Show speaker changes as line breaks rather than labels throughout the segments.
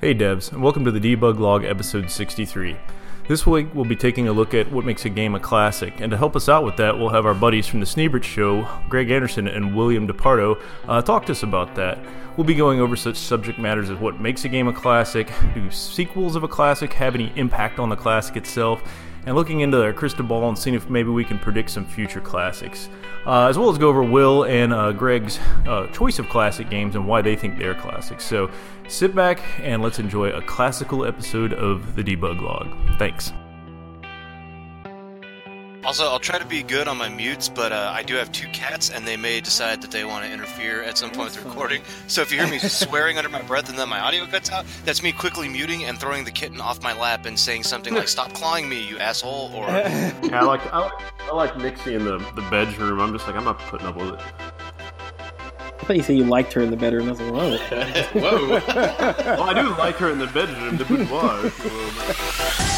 Hey devs, and welcome to the Debug Log episode 63. This week we'll be taking a look at what makes a game a classic, and to help us out with that, we'll have our buddies from the Sneebert Show, Greg Anderson and William Dal Porto, uh, talk to us about that. We'll be going over such subject matters as what makes a game a classic, do sequels of a classic have any impact on the classic itself, and looking into our crystal ball and seeing if maybe we can predict some future classics, uh, as well as go over Will and uh, Greg's uh, choice of classic games and why they think they're classics. So sit back and let's enjoy a classical episode of the Debug Log. Thanks.
Also, I'll try to be good on my mutes, but uh, I do have two cats, and they may decide that they want to interfere at some point with the recording. So if you hear me swearing under my breath and then my audio cuts out, that's me quickly muting and throwing the kitten off my lap and saying something like "Stop clawing me, you asshole!" Or
Yeah, I like I like, I like Nixie in the, the bedroom. I'm just like I'm not putting up with it.
I thought you said you liked her in the bedroom. Nothing wrong with that.
Whoa.
Well, I do like her in the bedroom, the boudoir.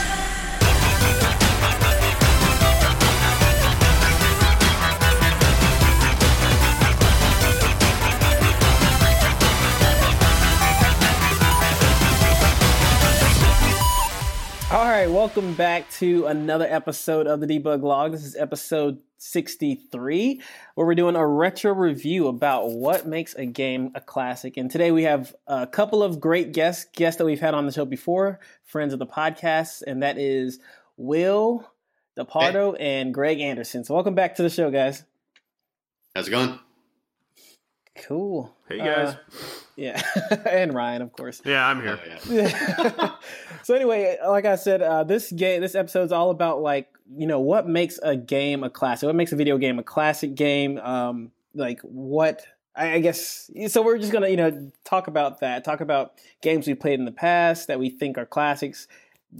Right, welcome back to another episode of the Debug Log. This is episode 63, where we're doing a retro review about what makes a game a classic. And today we have a couple of great guests, guests that we've had on the show before, friends of the podcast, and that is Will Dal Porto and Greg Anderson. So welcome back to the show, guys.
How's it going?
Cool.
Hey guys.
Uh, yeah, and Ryan, of course.
yeah, I'm here.
Oh, yeah.
so anyway, like I said, uh, this game, this episode's all about like you know what makes a game a classic. What makes a video game a classic game? Um, like what I, I guess. So we're just gonna you know talk about that. Talk about games we played in the past that we think are classics.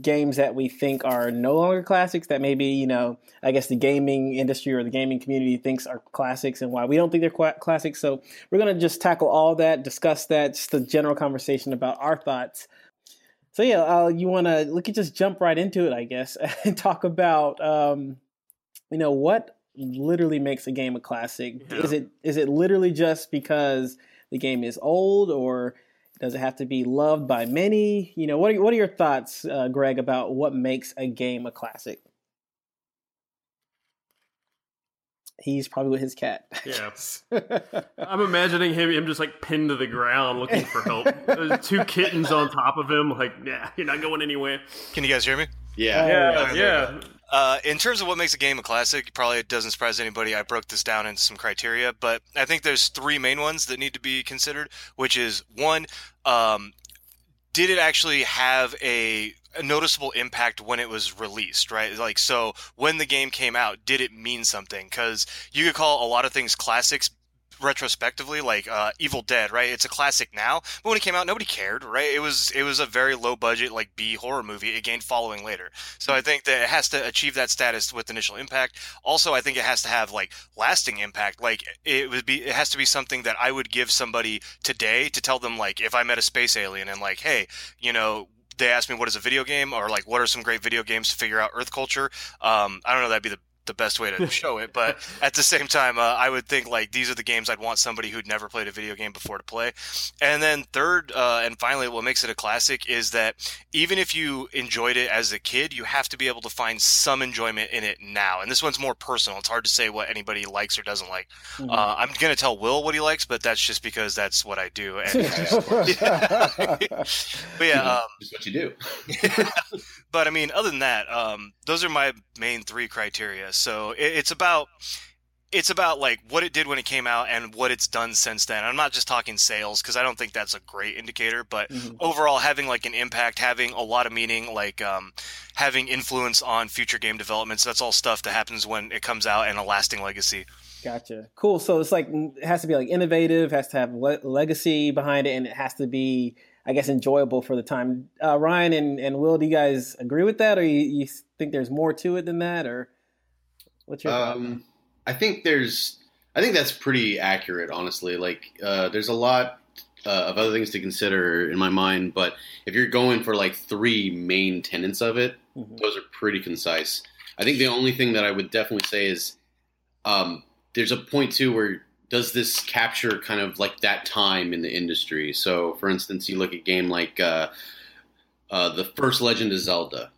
Games that we think are no longer classics that maybe you know I guess the gaming industry or the gaming community thinks are classics and why we don't think they're qua classics. So we're gonna just tackle all that, discuss that, just a general conversation about our thoughts so yeah, uh, you want to we could just jump right into it, I guess, and talk about um, you know what literally makes a game a classic.
Yeah.
Is it is it literally just because the game is old, or does it have to be loved by many? You know, what are what are your thoughts, uh, Greg, about what makes a game a classic? He's probably with his cat.
Yeah. I'm imagining him him just like pinned to the ground looking for help. There's two kittens on top of him, like, yeah, you're not going anywhere.
can you guys hear me?
Yeah.
Yeah,
Okay,
yeah.
Uh, in terms of what makes a game a classic, probably it doesn't surprise anybody. I broke this down into some criteria, but I think there's three main ones that need to be considered. Which is one, um, did it actually have a, a noticeable impact when it was released? Right, like so when the game came out, did it mean something? Because you could call a lot of things classics retrospectively like uh, evil dead right it's a classic now but when it came out nobody cared right it was it was a very low budget like b horror movie it gained following later so I think that it has to achieve that status with initial impact. Also, I think it has to have like lasting impact. Like it would be, it has to be something that I would give somebody today to tell them like if I met a space alien and like, hey, you know. They asked me what is a video game, or like what are some great video games to figure out Earth culture. Um, I don't know. That'd be the the best way to show it, but at the same time, uh, I would think like these are the games I'd want somebody who'd never played a video game before to play. And then third, uh, and finally, what makes it a classic is that even if you enjoyed it as a kid, you have to be able to find some enjoyment in it now. And this one's more personal. It's hard to say what anybody likes or doesn't like.
Mhm.
Uh, I'm gonna tell Will what he likes, but that's just because that's what I do. And but yeah, um,
Just what you do.
But I mean, other than that, um, those are my main three criteria. So it, it's about it's about like what it did when it came out and what it's done since then. I'm not just talking sales because I don't think that's a great indicator, but
Mhm.
overall having like an impact, having a lot of meaning, like um, having influence on future game developments. That's all stuff that happens when it comes out and a lasting legacy.
Gotcha. Cool. So it's like it has to be like innovative, has to have le- legacy behind it, and it has to be, I guess, enjoyable for the time. Uh, Ryan and, and Will, do you guys agree with that, or you, you think there's more to it than that, or what's your?
Um, I think there's, I think that's pretty accurate, honestly. Like, uh, there's a lot uh, of other things to consider in my mind, but if you're going for like three main tenets of it,
Mhm.
those are pretty concise. I think the only thing that I would definitely say is, um, there's a point too where does this capture kind of like that time in the industry? So, for instance, you look at game like uh, uh, the first Legend of Zelda.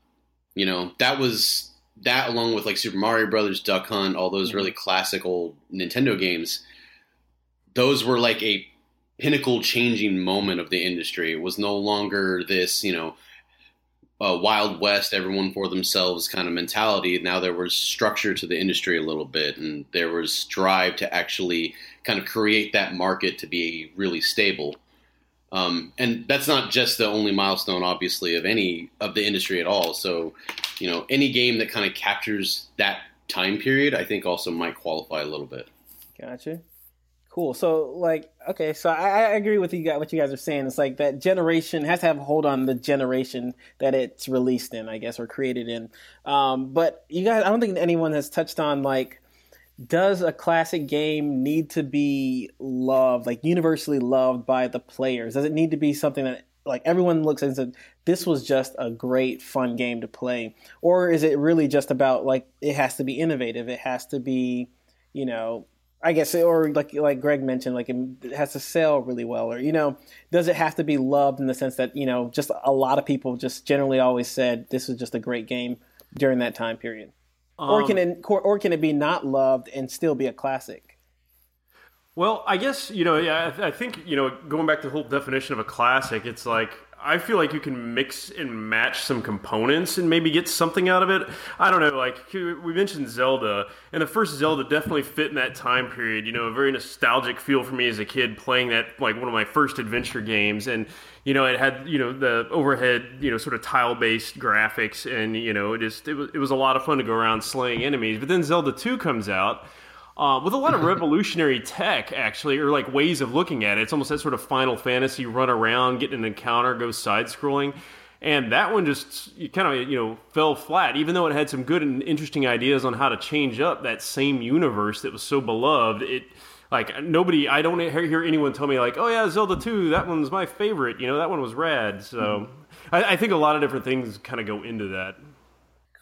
You know, that was that along with like Super Mario Brothers, Duck Hunt, all those really classic old Nintendo games. Those were like a pinnacle changing moment of the industry. It was no longer this, you know, uh, Wild West, everyone for themselves kind of mentality. Now there was structure to the industry a little bit, and there was drive to actually kind of create that market to be really stable. Um, and that's not just the only milestone, obviously, of any of the industry at all. So, you know, any game that kind of captures that time period, I think also might qualify a little bit.
Gotcha. Cool. So, like, okay, so I, I agree with you guys. What you guys are saying, it's like that generation has to have a hold on the generation that it's released in, I guess, or created in. Um, but you guys, I don't think anyone has touched on like does a classic game need to be loved, like universally loved by the players? Does it need to be something that like everyone looks and says this was just a great fun game to play, or is it really just about like it has to be innovative? It has to be, you know, I guess, or like like Greg mentioned, like it has to sell really well, or you know, does it have to be loved in the sense that you know, just a lot of people just generally always said this was just a great game during that time period? Um, or can it or can it be not loved and still be a classic?
Well, I guess you know, yeah, I think you know, going back to the whole definition of a classic, it's like I feel like you can mix and match some components and maybe get something out of it. I don't know, like we mentioned Zelda, and the first Zelda definitely fit in that time period. You know, a very nostalgic feel for me as a kid playing that, like one of my first adventure games, and you know, it had you know the overhead, you know, sort of tile based graphics, and you know, it just it was it was a lot of fun to go around slaying enemies. But then Zelda Two comes out uh, with a lot of revolutionary tech, actually, or like ways of looking at it. It's almost that sort of Final Fantasy run around, get an encounter, go side scrolling. And that one just kind of you know fell flat, even though it had some good and interesting ideas on how to change up that same universe that was so beloved. It like nobody, I don't hear anyone tell me like, oh yeah, Zelda two, that one's my favorite. You know, that one was rad. So mm-hmm. I, I think a lot of different things kind of go into that.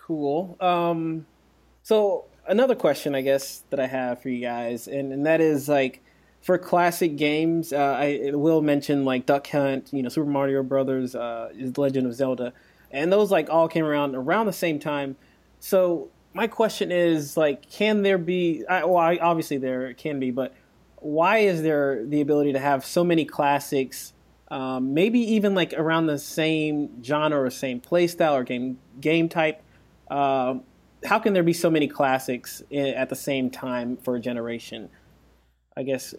Cool. Um, so another question, I guess, that I have for you guys, and, and that is like for classic games, uh, I will mention like Duck Hunt, you know, Super Mario Brothers, uh, is Legend of Zelda, and those like all came around around the same time. So my question is like, can there be? I, well, I, obviously there can be, but why is there the ability to have so many classics? Um, maybe even like around the same genre or same playstyle or game game type. Uh, how can there be so many classics at the same time for a generation? I guess,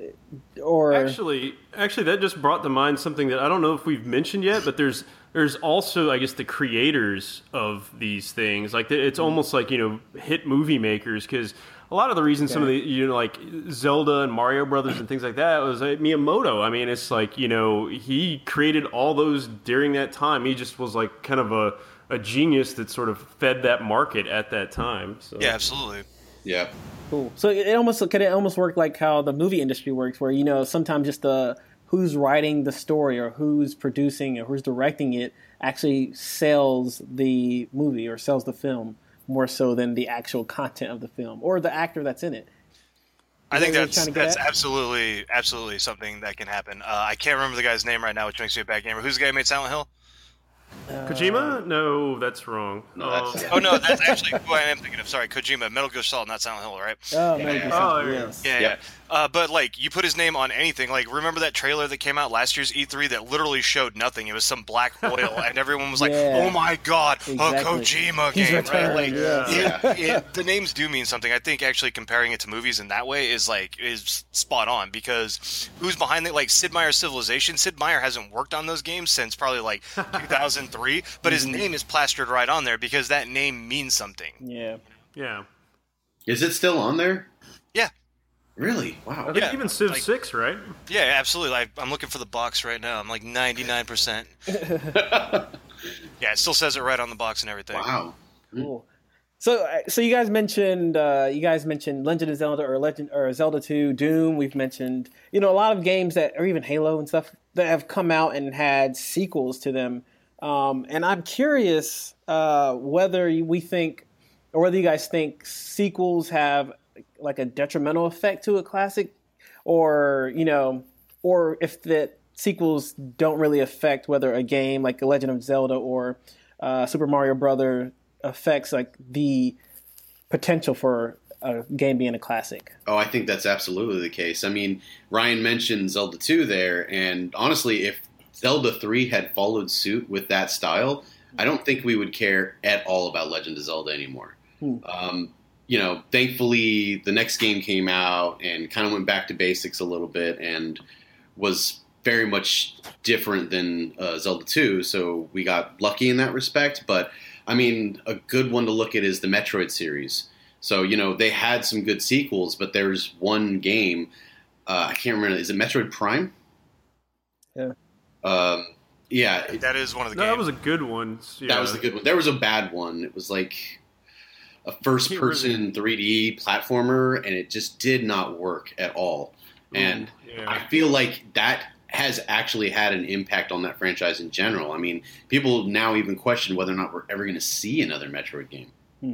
or
actually, actually, that just brought to mind something that I don't know if we've mentioned yet, but there's there's also, I guess, the creators of these things. Like it's mm-hmm. almost like you know hit movie makers because a lot of the reasons okay. some of the you know like Zelda and Mario Brothers and things like that was like, Miyamoto. I mean, it's like you know he created all those during that time. He just was like kind of a a genius that sort of fed that market at that time. So.
Yeah, absolutely.
Yeah.
Cool. So it almost could it almost work like how the movie industry works, where you know sometimes just the who's writing the story or who's producing or who's directing it actually sells the movie or sells the film more so than the actual content of the film or the actor that's in it.
I think that's that's at? absolutely absolutely something that can happen. Uh, I can't remember the guy's name right now, which makes me a bad gamer. Who's the guy who made Silent Hill?
Kojima? No, that's wrong.
No, that's, uh, oh no, that's actually who I am thinking of. Sorry, Kojima, Metal Gear Solid, not Silent Hill, right?
Oh, Metal Gear Solid. Oh, yes.
Yeah, yeah. Uh, but like, you put his name on anything. Like, remember that trailer that came out last year's E3 that literally showed nothing? It was some black oil, and everyone was like, yeah. "Oh my god, exactly. a Kojima
He's
game!"
Returned,
right? Like,
yeah.
it, it, the names do mean something. I think actually comparing it to movies in that way is like is spot on because who's behind it? Like Sid Meier's Civilization. Sid Meier hasn't worked on those games since probably like 2003, but his mm-hmm. name is plastered right on there because that name means something.
Yeah.
Yeah.
Is it still on there?
Yeah.
Really? Wow.
I think yeah, even Civ like, Six, right?
Yeah, absolutely. I, am looking for the box right now. I'm like 99. percent Yeah, it still says it right on the box and everything.
Wow.
Cool. So, uh, so you guys mentioned uh, you guys mentioned Legend of Zelda or Legend or Zelda Two, Doom. We've mentioned you know a lot of games that, or even Halo and stuff that have come out and had sequels to them. Um, and I'm curious uh, whether we think, or whether you guys think sequels have like a detrimental effect to a classic, or you know, or if the sequels don't really affect whether a game like The Legend of Zelda or uh, Super Mario Brother affects like the potential for a game being a classic.
Oh, I think that's absolutely the case. I mean, Ryan mentioned Zelda 2 there, and honestly, if Zelda 3 had followed suit with that style, I don't think we would care at all about Legend of Zelda anymore. Hmm. Um, you know, thankfully, the next game came out and kind of went back to basics a little bit and was very much different than uh, Zelda 2, so we got lucky in that respect. But I mean, a good one to look at is the Metroid series. So you know, they had some good sequels, but there's one game uh, I can't remember. Is it Metroid Prime?
Yeah.
Um, yeah,
that is one of the.
No,
games.
that was a good one.
Yeah. That was the good one. There was a bad one. It was like a first-person really... 3D platformer, and it just did not work at all. And yeah. I feel like that has actually had an impact on that franchise in general. I mean, people now even question whether or not we're ever going to see another Metroid game.
Hmm.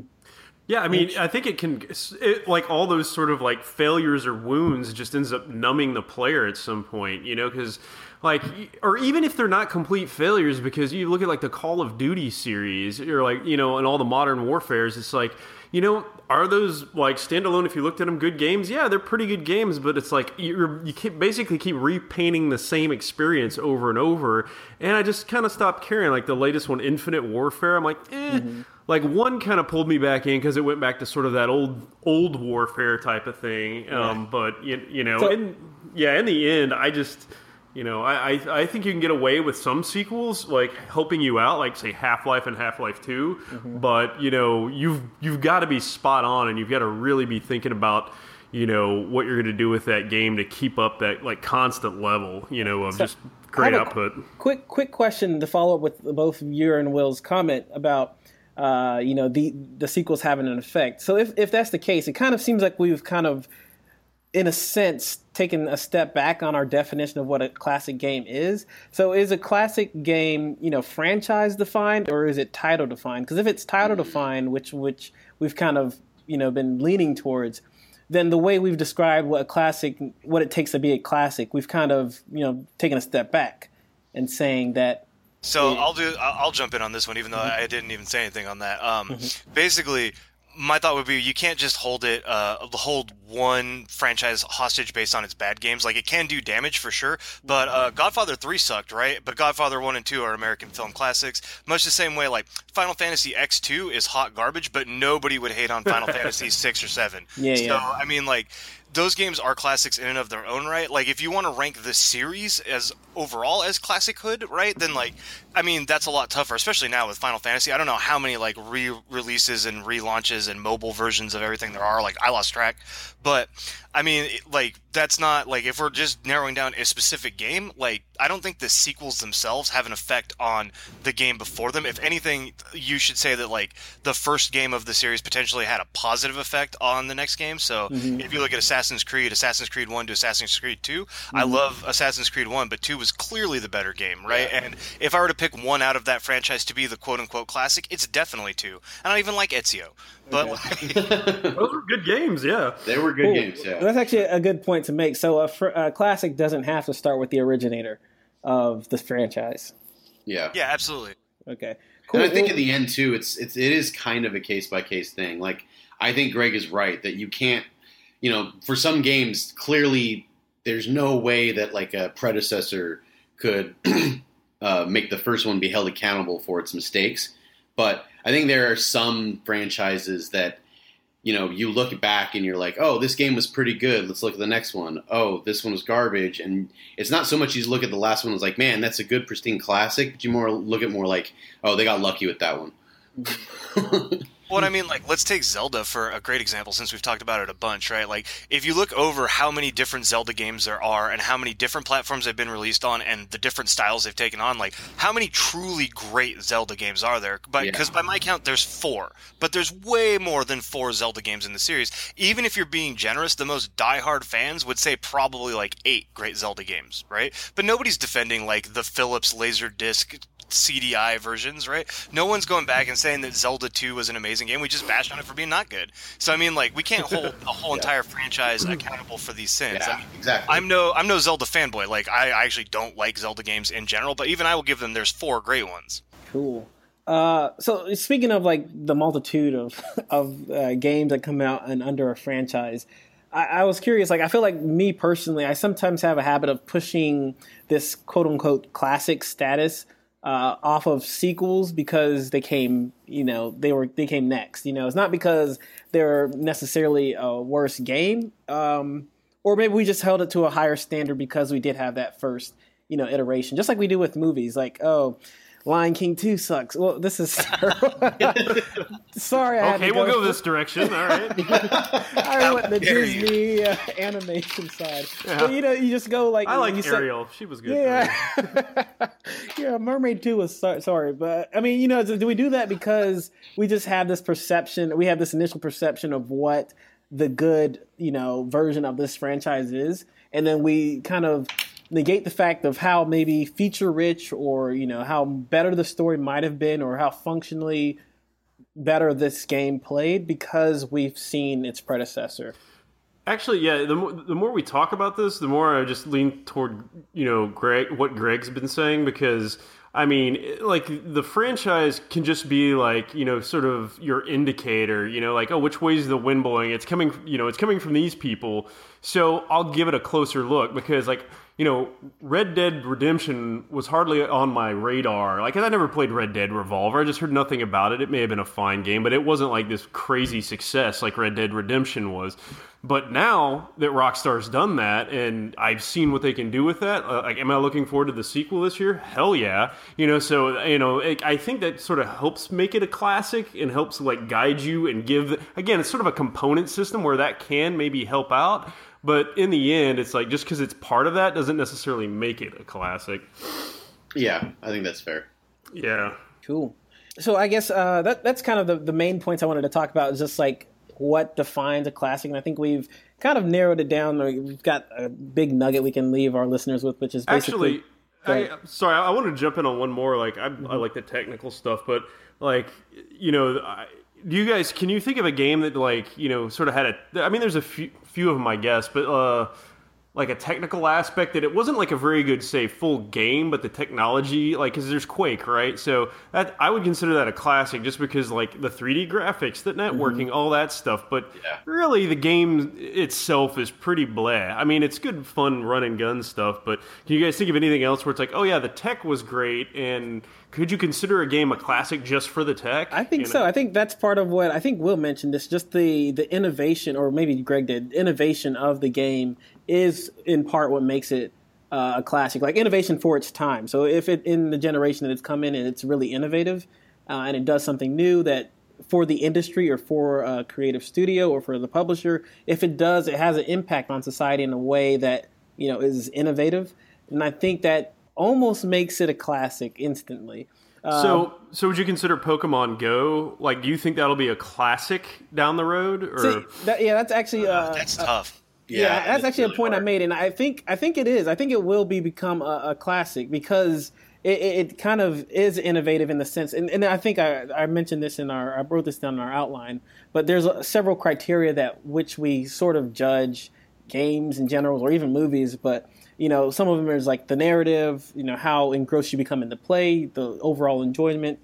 Yeah, I mean, I think it can, it, like all those sort of like failures or wounds, just ends up numbing the player at some point, you know, because like, or even if they're not complete failures, because you look at like the Call of Duty series, or like you know, and all the modern warfares, it's like you know, are those like standalone? If you looked at them, good games? Yeah, they're pretty good games, but it's like you're you keep, basically keep repainting the same experience over and over. And I just kind of stopped caring. Like the latest one, Infinite Warfare, I'm like, eh. Mm-hmm. Like one kind of pulled me back in because it went back to sort of that old old warfare type of thing. Um, yeah. But you, you know, so, in, yeah, in the end, I just you know, I, I, I think you can get away with some sequels like helping you out, like say Half Life and Half Life 2 mm-hmm. But you know, you've you've got to be spot on, and you've got to really be thinking about you know what you're going to do with that game to keep up that like constant level, you know, of so, just great output.
Quick quick question to follow up with both your and Will's comment about. Uh, you know the the sequels having an effect. So if, if that's the case, it kind of seems like we've kind of in a sense, taken a step back on our definition of what a classic game is. So, is a classic game, you know, franchise defined or is it title defined? Because if it's title defined, which which we've kind of you know been leaning towards, then the way we've described what a classic, what it takes to be a classic, we've kind of you know taken a step back and saying that
so I'll do. I'll jump in on this one, even though mm-hmm. I didn't even say anything on that. Um, mm-hmm. Basically, my thought would be you can't just hold it uh, hold one franchise hostage based on its bad games. Like it can do damage for sure but uh, godfather 3 sucked right? But godfather 1 and 2 are american film classics much the same way like final fantasy x2 is hot garbage but nobody would hate on final fantasy 6 or 7
yeah, so yeah.
i mean like those games are classics in and of their own right. Like if you want to rank the series as overall as classichood, right? Then like I mean that's a lot tougher, especially now with Final Fantasy. I don't know how many like re-releases and relaunches and mobile versions of everything there are. Like I lost track, but I mean like that's not like if we're just narrowing down a specific game, like I don't think the sequels themselves have an effect on the game before them. If anything, you should say that like the first game of the series potentially had a positive effect on the next game. So mm-hmm. if you look at Assassin's Creed, Assassin's Creed 1 to Assassin's Creed 2, mm-hmm. I love Assassin's Creed 1, but 2 was clearly the better game, right? Yeah. And if I were to pick one out of that franchise to be the quote unquote classic, it's definitely 2. I don't even like Ezio. But
okay. those were good games, yeah.
They were good games, yeah.
That's actually a good point to make. So a, fr- a classic doesn't have to start with the originator of the franchise.
Yeah.
Yeah, absolutely.
Okay.
Cool. And I think in the end too, it's it's it is kind of a case by case thing. Like I think Greg is right that you can't, you know, for some games clearly there's no way that like a predecessor could uh, make the first one be held accountable for its mistakes. But I think there are some franchises that you know, you look back and you're like, oh, this game was pretty good. Let's look at the next one. Oh, this one was garbage. And it's not so much you look at the last one as like, man, that's a good pristine classic, but you more look at more like, oh, they got lucky with that one.
Well, I mean, like, let's take Zelda for a great example since we've talked about it a bunch, right? Like, if you look over how many different Zelda games there are and how many different platforms they've been released on and the different styles they've taken on, like, how many truly great Zelda games are there? Because yeah. by my count, there's four, but there's way more than four Zelda games in the series. Even if you're being generous, the most diehard fans would say probably like eight great Zelda games, right? But nobody's defending, like, the Philips Laserdisc CDI versions, right? No one's going back and saying that Zelda 2 was an amazing game. We just bashed on it for being not good. So I mean, like, we can't hold the whole yeah. entire franchise accountable for these sins.
Yeah,
I mean,
exactly.
I'm no I'm no Zelda fanboy. Like, I, I actually don't like Zelda games in general, but even I will give them there's four great ones.
Cool. Uh, so speaking of like the multitude of of uh, games that come out and under a franchise, I, I, was curious. Like, I feel like me personally, I sometimes have a habit of pushing this quote unquote classic status uh, off of sequels because they came, you know, they were they came next. You know, it's not because they're necessarily a worse game, um, or maybe we just held it to a higher standard because we did have that first, you know, iteration. Just like we do with movies, like oh Lion King 2 sucks. Well, this is Sorry, I
Okay,
we'll
go, this direction. All right.
I went the Disney uh, animation side. Yeah. But, you know, you just go like
I like Ariel. Said, she was good.
Yeah. yeah, Mermaid 2 was so, sorry, but I mean, you know, do we do that because we just have this perception, we have this initial perception of what the good, you know, version of this franchise is, and then we kind of negate the fact of how maybe feature rich or you know how better the story might have been or how functionally better this game played because we've seen its predecessor.
Actually, yeah. The more, the more we talk about this, the more I just lean toward you know Greg what Greg's been saying because I mean, like the franchise can just be like you know sort of your indicator. You know, like oh, which way is the wind blowing? It's coming. You know, it's coming from these people. So I'll give it a closer look because like you know, Red Dead Redemption was hardly on my radar. Like, I never played Red Dead Revolver. I just heard nothing about it. It may have been a fine game, but it wasn't like this crazy success like Red Dead Redemption was. But now that Rockstar's done that, and I've seen what they can do with that, uh, like, am I looking forward to the sequel this year? Hell yeah! You know, so you know, it, I think that sort of helps make it a classic and helps like guide you and give. Again, it's sort of a component system where that can maybe help out. But in the end, it's like just because it's part of that doesn't necessarily make it a classic.
Yeah, I think that's fair.
Yeah.
Cool. So I guess uh, that that's kind of the, the main points I wanted to talk about is just like what defines a classic, and I think we've kind of narrowed it down. We've got a big nugget we can leave our listeners with, which is basically.
Actually, I, sorry, I want to jump in on one more. Like, I, mm-hmm. I like the technical stuff, but like, you know, I, do you guys can you think of a game that like you know sort of had a i mean there's a few, few of them i guess but uh like a technical aspect that it wasn't like a very good say full game but the technology like because there's quake right so that i would consider that a classic just because like the 3d graphics the networking mm-hmm. all that stuff but yeah. really the game itself is pretty blah i mean it's good fun run and gun stuff but can you guys think of anything else where it's like oh yeah the tech was great and could you consider a game a classic just for the tech?
I think
you know?
so. I think that's part of what I think Will mentioned this. Just the the innovation, or maybe Greg did, innovation of the game is in part what makes it uh, a classic. Like innovation for its time. So if it in the generation that it's come in and it's really innovative, uh, and it does something new that for the industry or for a creative studio or for the publisher, if it does, it has an impact on society in a way that you know is innovative. And I think that almost makes it a classic instantly.
so, um, so would you consider Pokemon Go? Like, do you think that'll be a classic down the road? Or
see, that, yeah, that's actually uh,
that's uh, tough.
Yeah, yeah that's actually really a point hard. I made, and I think I think it is. I think it will be become a, a classic because it, it, kind of is innovative in the sense, and, and I think I, I, mentioned this in our I wrote this down in our outline. But there's a, several criteria that which we sort of judge games in general, or even movies. But you know, some of them is like the narrative, you know, how engrossed you become in the play, the overall enjoyment,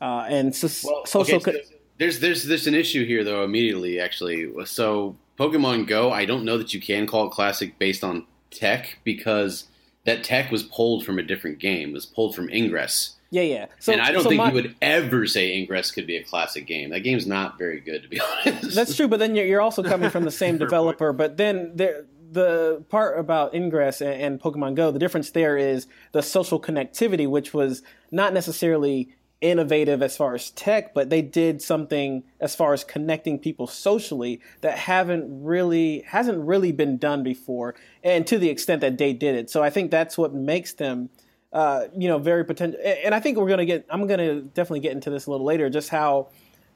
uh, and so, well, social. Okay,
so there's there's there's an issue here though. Immediately, actually, so Pokemon Go, I don't know that you can call it classic based on tech because that tech was pulled from a different game. It was pulled from Ingress.
Yeah, yeah.
So, and I don't so think my, you would ever say Ingress could be a classic game. That game's not very good, to be honest.
That's true, but then you're, you're also coming from the same developer. But then there, the part about Ingress and, and, Pokemon Go, the difference there is the social connectivity, which was not necessarily innovative as far as tech, but they did something as far as connecting people socially that haven't really hasn't really been done before, and to the extent that they did it. So I think that's what makes them. Uh, you know, very potential, and I think we're gonna get. I'm gonna definitely get into this a little later. Just how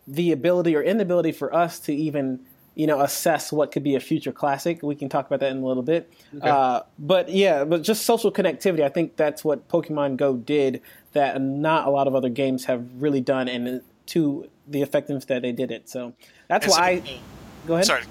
the ability or inability for us to even you know assess what could be a future classic. We can talk about that in a little bit. Okay. Uh, but yeah, but just social connectivity. I think that's what Pokemon Go did that not a lot of other games have really done, and to the effectiveness that they did it. So that's why I. Go ahead.
Sorry,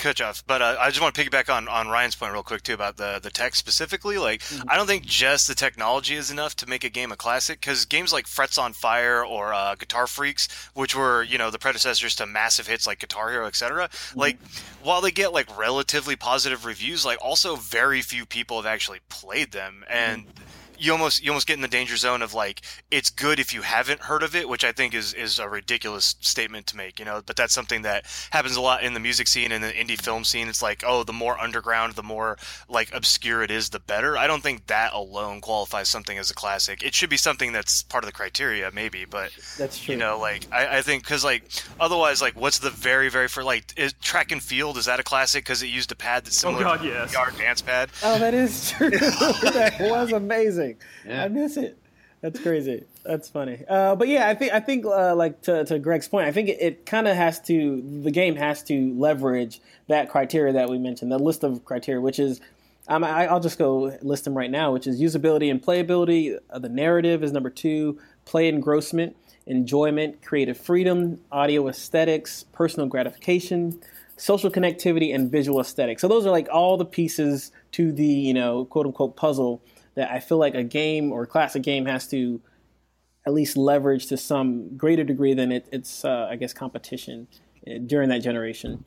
cut off, but uh, I just want to piggyback on, on Ryan's point real quick too about the the tech specifically. Like, mm-hmm. I don't think just the technology is enough to make a game a classic because games like Frets on Fire or uh, Guitar Freaks, which were you know the predecessors to massive hits like Guitar Hero, etc. Mm-hmm. Like, while they get like relatively positive reviews, like also very few people have actually played them and. Mm-hmm you almost you almost get in the danger zone of like it's good if you haven't heard of it, which I think is is a ridiculous statement to make, you know. But that's something that happens a lot in the music scene and the indie film scene. It's like, oh, the more underground, the more like obscure it is, the better. I don't think that alone qualifies something as a classic. It should be something that's part of the criteria, maybe. But
that's true.
You know, like I, I think because like otherwise, like what's the very very for like is track and field is that a classic because it used a pad that's oh, similar oh, God, to yes. the dance pad?
Oh, that is true. that was amazing. Yeah. I miss it. That's crazy. That's funny. Uh, but yeah, I think I think uh, like to, to Greg's point, I think it, it kind of has to the game has to leverage that criteria that we mentioned, the list of criteria, which is um, I, will just go list them right now, which is usability and playability. Uh, the narrative is number two. Play engrossment, enjoyment, creative freedom, audio aesthetics, personal gratification, social connectivity, and visual aesthetics. So those are like all the pieces to the you know quote unquote puzzle that I feel like a game or a classic game has to at least leverage to some greater degree than it, its, uh, I guess, competition uh, during that generation.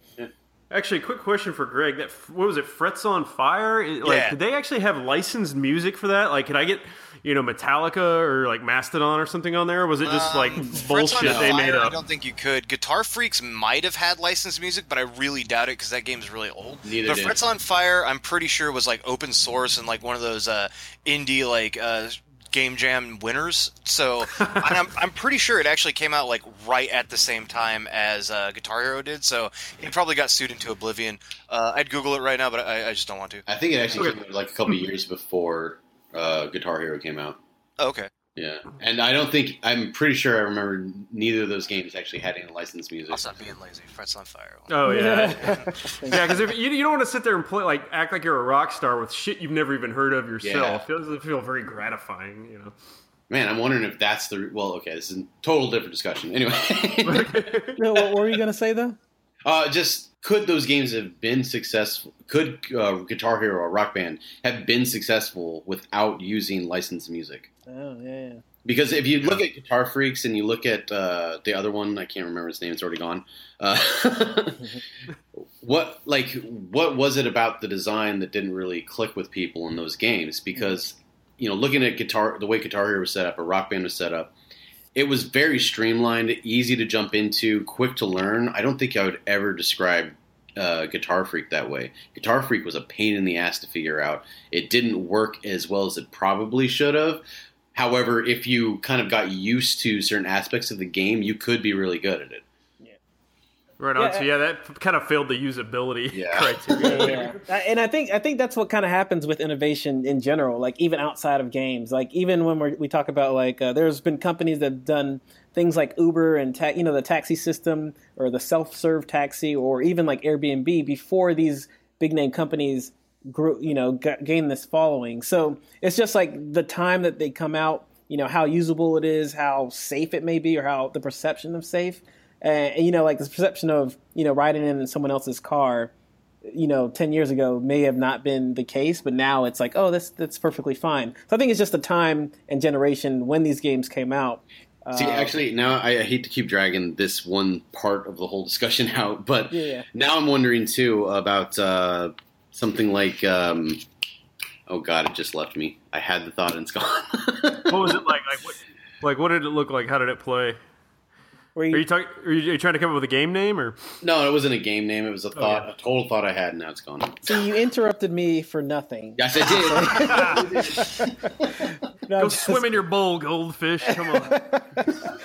Actually, quick question for Greg. That what was it? Frets on Fire. Like, yeah. did they actually have licensed music for that? Like, could I get you know Metallica or like Mastodon or something on there? Or was it just um, like bullshit they made up?
I don't think you could. Guitar Freaks might have had licensed music, but I really doubt it because that game is really old.
Neither but
did. Frets on Fire, I'm pretty sure was like open source and like one of those uh, indie like. Uh, game jam winners. So I'm, I'm pretty sure it actually came out like right at the same time as uh, Guitar Hero did. So it probably got sued into oblivion. Uh, I'd Google it right now, but I, I, just don't want to.
I think it actually came out like a couple years before uh, Guitar Hero came out.
okay.
Yeah, and I don't think I'm pretty sure I remember neither of those games actually had any licensed music.
I'll stop being lazy. Frets on fire.
Oh yeah, yeah. Because you, you don't want to sit there and play like act like you're a rock star with shit you've never even heard of yourself. Yeah. It doesn't feel very gratifying, you know.
Man, I'm wondering if that's the well. Okay, this is a total different discussion. Anyway,
no, what were you gonna say though?
Uh, just could those games have been successful? Could uh, Guitar Hero or Rock Band have been successful without using licensed music?
Oh yeah. yeah.
Because if you look at Guitar Freaks and you look at uh, the other one, I can't remember his name; it's already gone. Uh, what like what was it about the design that didn't really click with people in those games? Because you know, looking at guitar, the way Guitar Hero was set up or Rock Band was set up, it was very streamlined, easy to jump into, quick to learn. I don't think I would ever describe uh, Guitar Freak that way. Guitar Freak was a pain in the ass to figure out. It didn't work as well as it probably should have. However, if you kind of got used to certain aspects of the game, you could be really good at it.
Right on. Yeah, so yeah, that kind of failed the usability
yeah.
criteria.
yeah, and I think I think that's what kind of happens with innovation in general. Like even outside of games, like even when we we talk about like uh, there's been companies that've done things like Uber and ta- you know the taxi system or the self-serve taxi or even like Airbnb before these big name companies grew you know g- gain this following. So it's just like the time that they come out, you know how usable it is, how safe it may be, or how the perception of safe and, you know, like the perception of you know riding in someone else's car, you know, ten years ago may have not been the case, but now it's like, oh, that's that's perfectly fine. So I think it's just the time and generation when these games came out.
See, uh, actually, now I, I, hate to keep dragging this one part of the whole discussion out, but
yeah.
now I'm wondering too about uh, something like. Um, oh God, it just left me. I had the thought and it's gone.
what was it like? Like what? Like what did it look like? How did it play? Were you, are you talking? Are are you, trying to come up with a game name or?
No, it wasn't a game name. It was a oh, thought, oh, yeah. a total thought I had, and now it's gone.
So you interrupted me for nothing.
Yes, I
did. no, Go just... swim in your bowl, goldfish. Come on.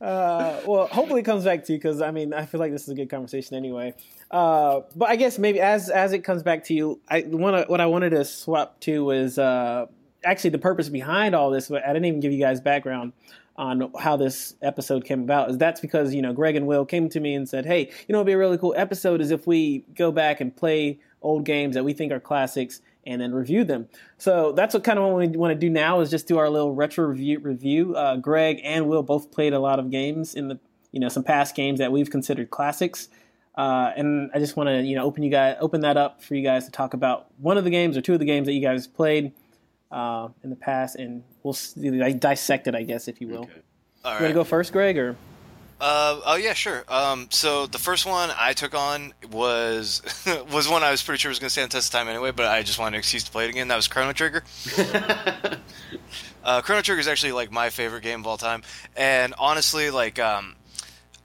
Uh, well, hopefully it comes back to you because I mean I feel like this is a good conversation anyway. Uh, but I guess maybe as as it comes back to you, I want what I wanted to swap to was uh, actually the purpose behind all this, but I didn't even give you guys background on how this episode came about. Is that's because you know Greg and Will came to me and said, "Hey, you know, it'd be a really cool episode is if we go back and play old games that we think are classics." And then review them. So that's what kind of what we want to do now is just do our little retro review. Review. Uh, Greg and Will both played a lot of games in the you know some past games that we've considered classics. Uh, and I just want to you know open you guys open that up for you guys to talk about one of the games or two of the games that you guys played uh, in the past, and we'll like, dissect it, I guess, if you will. Okay. All right. You want to go first, Greg, or?
Uh, oh yeah, sure. Um, so the first one I took on was was one I was pretty sure was going to stand the test of time anyway, but I just wanted an excuse to play it again. That was Chrono Trigger. uh, Chrono Trigger is actually like my favorite game of all time, and honestly, like um,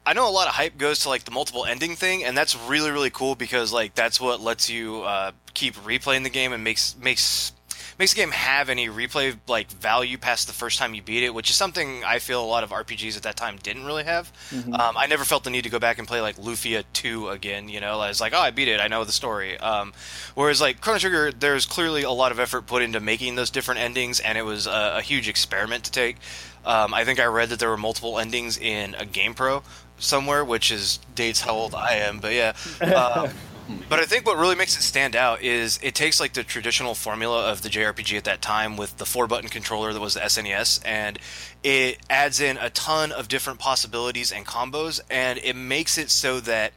I know a lot of hype goes to like the multiple ending thing, and that's really really cool because like that's what lets you uh, keep replaying the game and makes makes makes the game have any replay like value past the first time you beat it, which is something I feel a lot of RPGs at that time didn't really have. Mm-hmm. Um, I never felt the need to go back and play like Lufia two again. You know, I was like, oh, I beat it, I know the story. Um, whereas like Chrono Trigger, there's clearly a lot of effort put into making those different endings, and it was a, a huge experiment to take. Um, I think I read that there were multiple endings in a GamePro somewhere, which is dates how old I am, but yeah. Um, Mm-hmm. but I think what really makes it stand out is it takes like the traditional formula of the JRPG at that time with the four button controller that was the SNES and it adds in a ton of different possibilities and combos and it makes it so that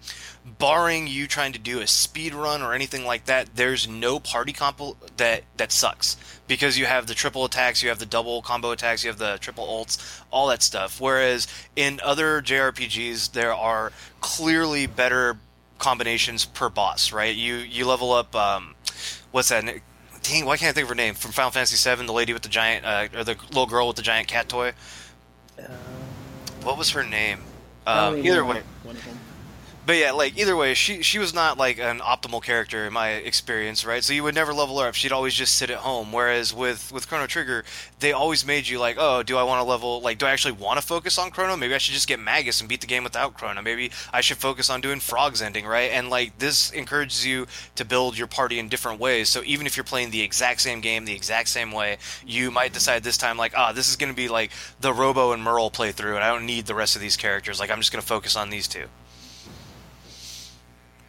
barring you trying to do a speed run or anything like that, there's no party combo that that sucks because you have the triple attacks, you have the double combo attacks, you have the triple ults, all that stuff. Whereas in other JRPGs, there are clearly better combinations per boss, right? You you level up. Um, what's that? Dang, why can't I think of her name from Final Fantasy VII? The lady with the giant, uh, or the little girl with the giant cat toy. Uh, what was her name? Um, either way, but yeah, like either way, she she was not like an optimal character in my experience, right? So you would never level her up; she'd always just sit at home. Whereas with with Chrono Trigger, they always made you like, oh, do I want to level? Like, do I actually want to focus on Chrono? Maybe I should just get Magus and beat the game without Chrono. Maybe I should focus on doing Frog's ending, right? And like this encourages you to build your party in different ways. So even if you're playing the exact same game the exact same way, you might decide this time like, ah, oh, this is going to be like the Robo and Marle playthrough, and I don't need the rest of these characters. Like I'm just going to focus on these two.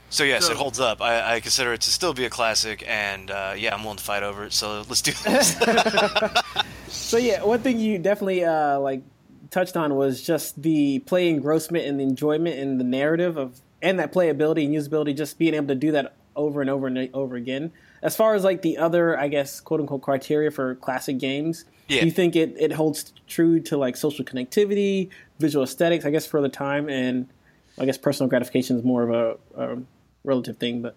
So yes, so, it holds up. I, I, consider it to still be a classic, and uh, yeah, I'm willing to fight over it. So let's do this.
so yeah, one thing you definitely uh, like touched on was just the play engrossment and the enjoyment and the narrative of and that playability and usability. Just being able to do that over and over and over again. As far as like the other, I guess, quote unquote criteria for classic games, yeah. do you think it, it holds true to like social connectivity, visual aesthetics? I guess for the time and I guess personal gratification is more of a, a relative thing, but.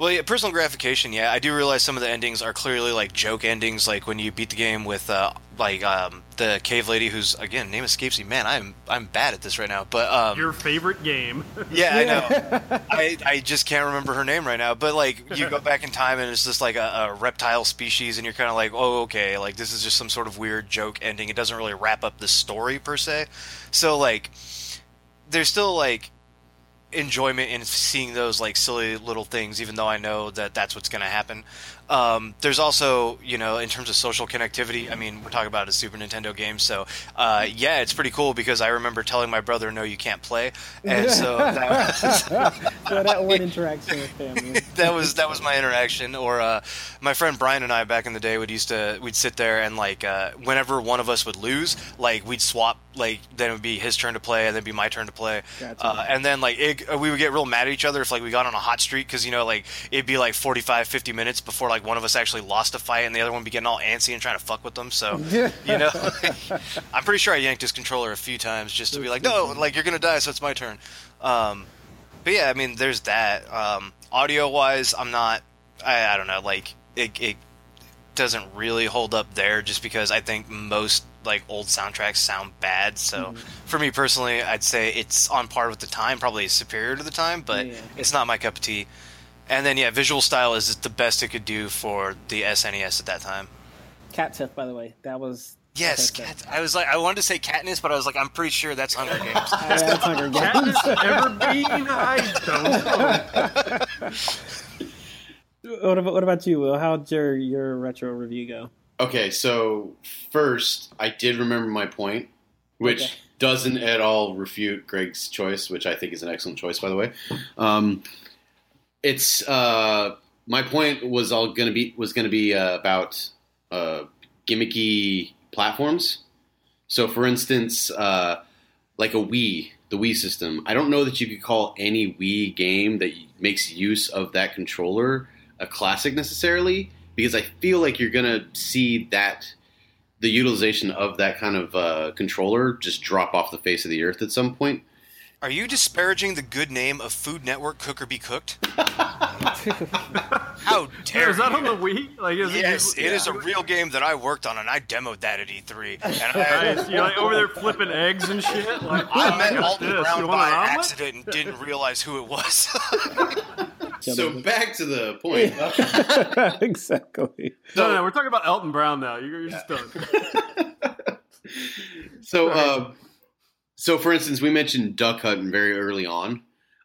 Well, yeah, personal gratification. Yeah, I do realize some of the endings are clearly like joke endings, like when you beat the game with uh, like um, the cave lady, who's again name escapes me. Man, I'm I'm bad at this right now. But um,
your favorite game?
yeah, I know. I I just can't remember her name right now. But like you go back in time and it's just like a, a reptile species, and you're kind of like, oh, okay, like this is just some sort of weird joke ending. It doesn't really wrap up the story per se. So like, there's still like enjoyment in seeing those like silly little things, even though I know that that's what's going to happen. Um, there's also, you know, in terms of social connectivity, I mean, we're talking about a Super Nintendo game, so uh, yeah, it's pretty cool because I remember telling my brother, "No, you can't play," and so that was
so that one interaction with family.
that was that was my interaction. Or uh, my friend Brian and I back in the day would used to we'd sit there and like uh, whenever one of us would lose, like we'd swap. Like then it would be his turn to play, and then be my turn to play, gotcha. Uh, and then like it, we would get real mad at each other if like we got on a hot streak because you know like it'd be like 45, 50 minutes before like like one of us actually lost a fight and the other one be getting all antsy and trying to fuck with them. So, you know, I'm pretty sure I yanked his controller a few times just to be like, no, like you're gonna die, so it's my turn. Um, but yeah, I mean, there's that. Um, audio wise, I'm not. I, I don't know. Like it, it doesn't really hold up there, just because I think most like old soundtracks sound bad. So mm-hmm. for me personally, I'd say it's on par with the time, probably superior to the time, but yeah. it's not my cup of tea. And then yeah, visual style is the best it could do for the SNES at that time.
Cait Sith, by the way, that was
Yes, cat. I was like, I wanted to say Katniss, but I was like, I'm pretty sure that's Hunger Games.
yeah, that's Hunger Games.
ever been? I
don't know. what about what about you, Will? How'd your your retro review go?
Okay, so first, I did remember my point, which
Okay.
doesn't at all refute Greg's choice, which I think is an excellent choice, by the way. Um, it's uh, my point was all gonna be was gonna be uh, about uh, gimmicky platforms. So, for instance, uh, like a Wii, the Wii system. I don't know that you could call any Wii game that makes use of that controller a classic necessarily, because I feel like you're gonna see that the utilization of that kind of uh, controller just drop off the face of the earth at some point.
Are you disparaging the good name of Food Network Cook or Be Cooked? How dare
Is that
you?
on the Wii? Like, is
Yes,
it,
it is a real game that I worked on, and I demoed that at E3. And I,
Nice. You're like over there flipping eggs and shit. Like,
I met
look
Alton
this.
Brown by
an
accident and didn't realize who it was.
So back to the point.
exactly.
No, no, we're talking about Alton Brown now. You're, you're just done.
So, uh, so for instance, we mentioned Duck Hunt very early on.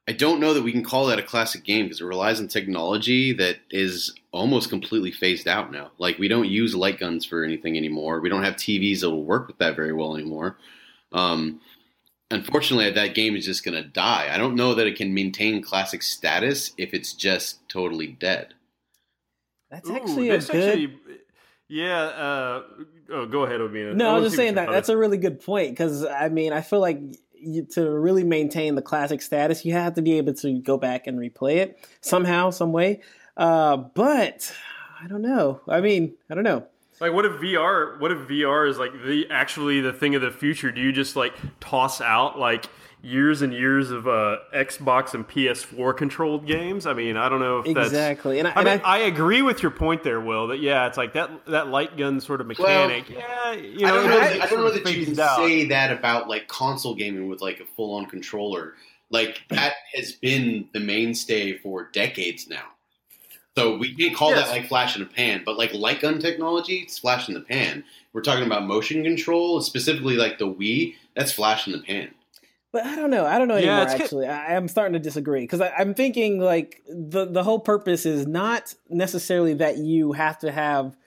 I don't know that we can call that a classic game because it relies on technology that is almost completely phased out now. Like we don't use light guns for anything anymore. We don't have TVs that will work with that very well anymore. Um, unfortunately, that game is just going to die. I don't know that it can maintain classic status if it's just totally dead.
That's
Ooh,
actually a good.
actually- yeah. Uh, oh, go ahead, Obina.
No, I was just saying that that's a really good point because I mean I feel like you, to really maintain the classic status, you have to be able to go back and replay it somehow, some way. Uh, but I don't know. I mean, I don't know.
Like, what if VR? What if VR is like the actually the thing of the future? Do you just like toss out like years and years of uh, Xbox and PS4 controlled games? I mean, I don't know if that's
Exactly, and I,
I
and
mean,
I,
I, agree with your point there, Will. That yeah, it's like that that light gun sort of mechanic. Well, yeah, you
I
know,
don't know.
it
That,
is
I don't know
sort
that you can
out.
say that about like console gaming with like a full on controller. Like that has been the mainstay for decades now. So we can't call
Yes.
that like flash in a pan, but like light gun technology, it's flash in the pan. We're talking about motion control, specifically like the Wii. That's flash in the pan.
But I don't know. I don't know anymore.
ki-
actually, I, I'm starting to disagree because I'm thinking like the the whole purpose is not necessarily that you have to have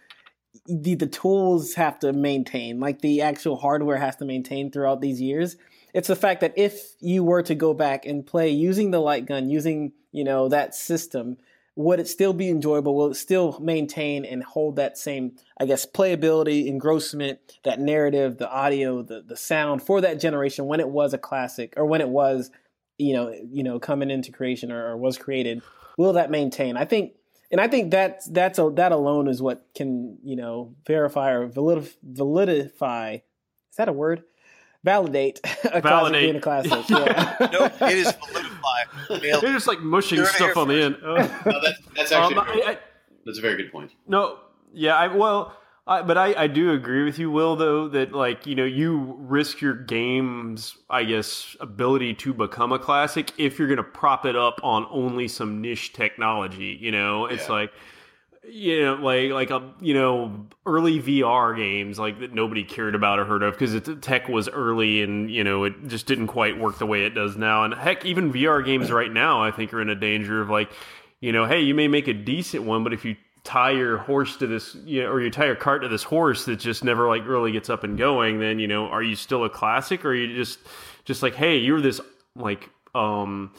the the tools have to maintain, like the actual hardware has to maintain throughout these years. It's the fact that if you were to go back and play using the light gun, using you know that system, would it still be enjoyable? Will it still maintain and hold that same, I guess, playability, engrossment, that narrative, the audio, the the sound for that generation when it was a classic or when it was, you know, you know, coming into creation or, or was created? Will that maintain? I think and I think that that's a, that alone is what can you know verify or validif- validify. Is that a word? Validate a classic being a classic. Yeah.
no, it is validify. Nailed
They're just like mushing stuff on the end. Oh.
No, that's, that's actually
Um, I-
that's a very good point.
No, yeah, I well, I, but I, I do agree with you, Will, though that like you know you risk your game's I guess ability to become a classic if you're going to prop it up on only some niche technology. You know, it's
Yeah.
like you know like like a you know early VR games like that nobody cared about or heard of because the tech was early and you know it just didn't quite work the way it does now. And heck, even VR games right now I think are in a danger of like you know, hey, you may make a decent one, but if you tie your horse to this, you know, or you tie your cart to this horse that just never like really gets up and going, then you know, are you still a classic, or are you just just like, hey, you're this like um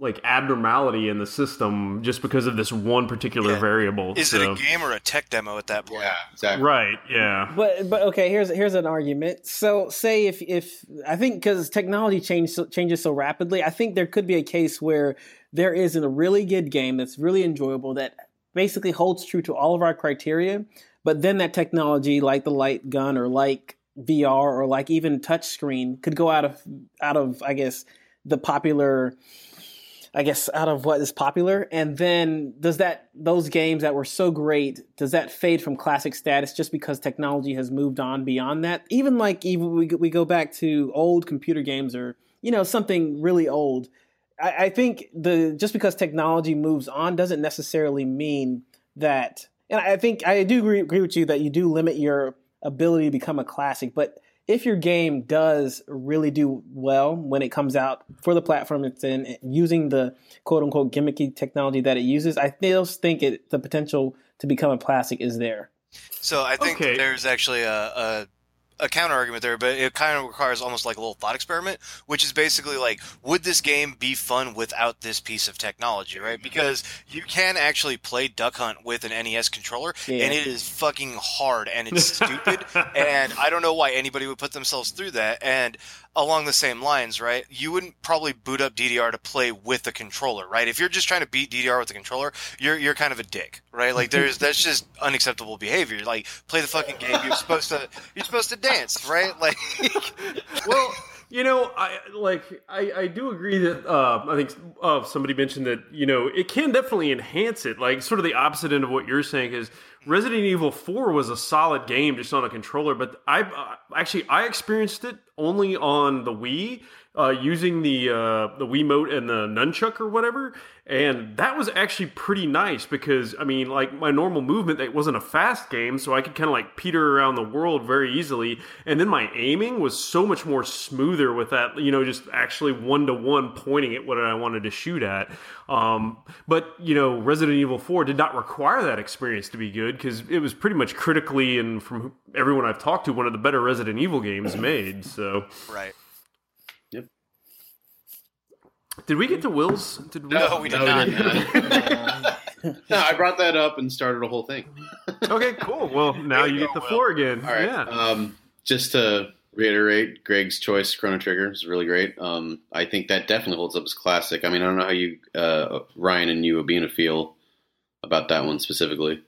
like abnormality in the system just because of this one particular
Yeah.
variable.
Is
So-
it a game or a tech demo at that point?
Yeah, exactly.
Right. Yeah.
But but okay, here's here's an argument. So say if if I think because technology change, changes so rapidly, I think there could be a case where there is a really good game that's really enjoyable that basically holds true to all of our criteria, but then that technology like the light gun or like VR or like even touchscreen could go out of out of I guess the popular I guess out of what is popular, and then does that those games that were so great does that fade from classic status just because technology has moved on beyond that? Even like even we we go back to old computer games or you know something really old. I, I think the just because technology moves on doesn't necessarily mean that. And I think I do agree, agree with you that you do limit your ability to become a classic, but if your game does really do well when it comes out for the platform it's in, using the quote unquote gimmicky technology that it uses, I still think it the potential to become a classic is there.
So I think
Okay.
there's actually a, a a counter argument there, but it kind of requires almost like a little thought experiment, which is basically like, would this game be fun without this piece of technology, right? Because you can actually play Duck Hunt with an NES controller,
Yeah.
and it is fucking hard and it's stupid, and I don't know why anybody would put themselves through that. And along the same lines, right? You wouldn't probably boot up DDR to play with a controller, right? If you're just trying to beat DDR with a controller, you're you're kind of a dick, right? Like there's that's just unacceptable behavior. Like play the fucking game. You're supposed to you're supposed to dance, right? Like
well, you know, I like I, I do agree that uh, I think uh, somebody mentioned that you know it can definitely enhance it. Like sort of the opposite end of what you're saying is Resident Evil Four was a solid game just on a controller, but I uh, actually I experienced it only on the Wii. Uh, using the uh, the Wiimote and the nunchuck or whatever, and that was actually pretty nice because I mean, like my normal movement, it wasn't a fast game, so I could kind of like peter around the world very easily, and then my aiming was so much more smoother with that, you know, just actually one to one pointing at what I wanted to shoot at. Um, but you know, Resident Evil Four did not require that experience to be good because it was pretty much critically and from everyone I've talked to, one of the better Resident Evil games made. So.
right.
Did we get to Will's? Did we?
No, we did
No,
not.
we didn't. no, I brought that up and started a whole thing.
Okay, cool. Well, now you get the floor again.
All right.
Yeah.
Um, just to reiterate, Greg's choice, Chrono Trigger, is really great. Um, I think that definitely holds up as classic. I mean, I don't know how you, uh, Ryan and you, Abina, feel about that one specifically.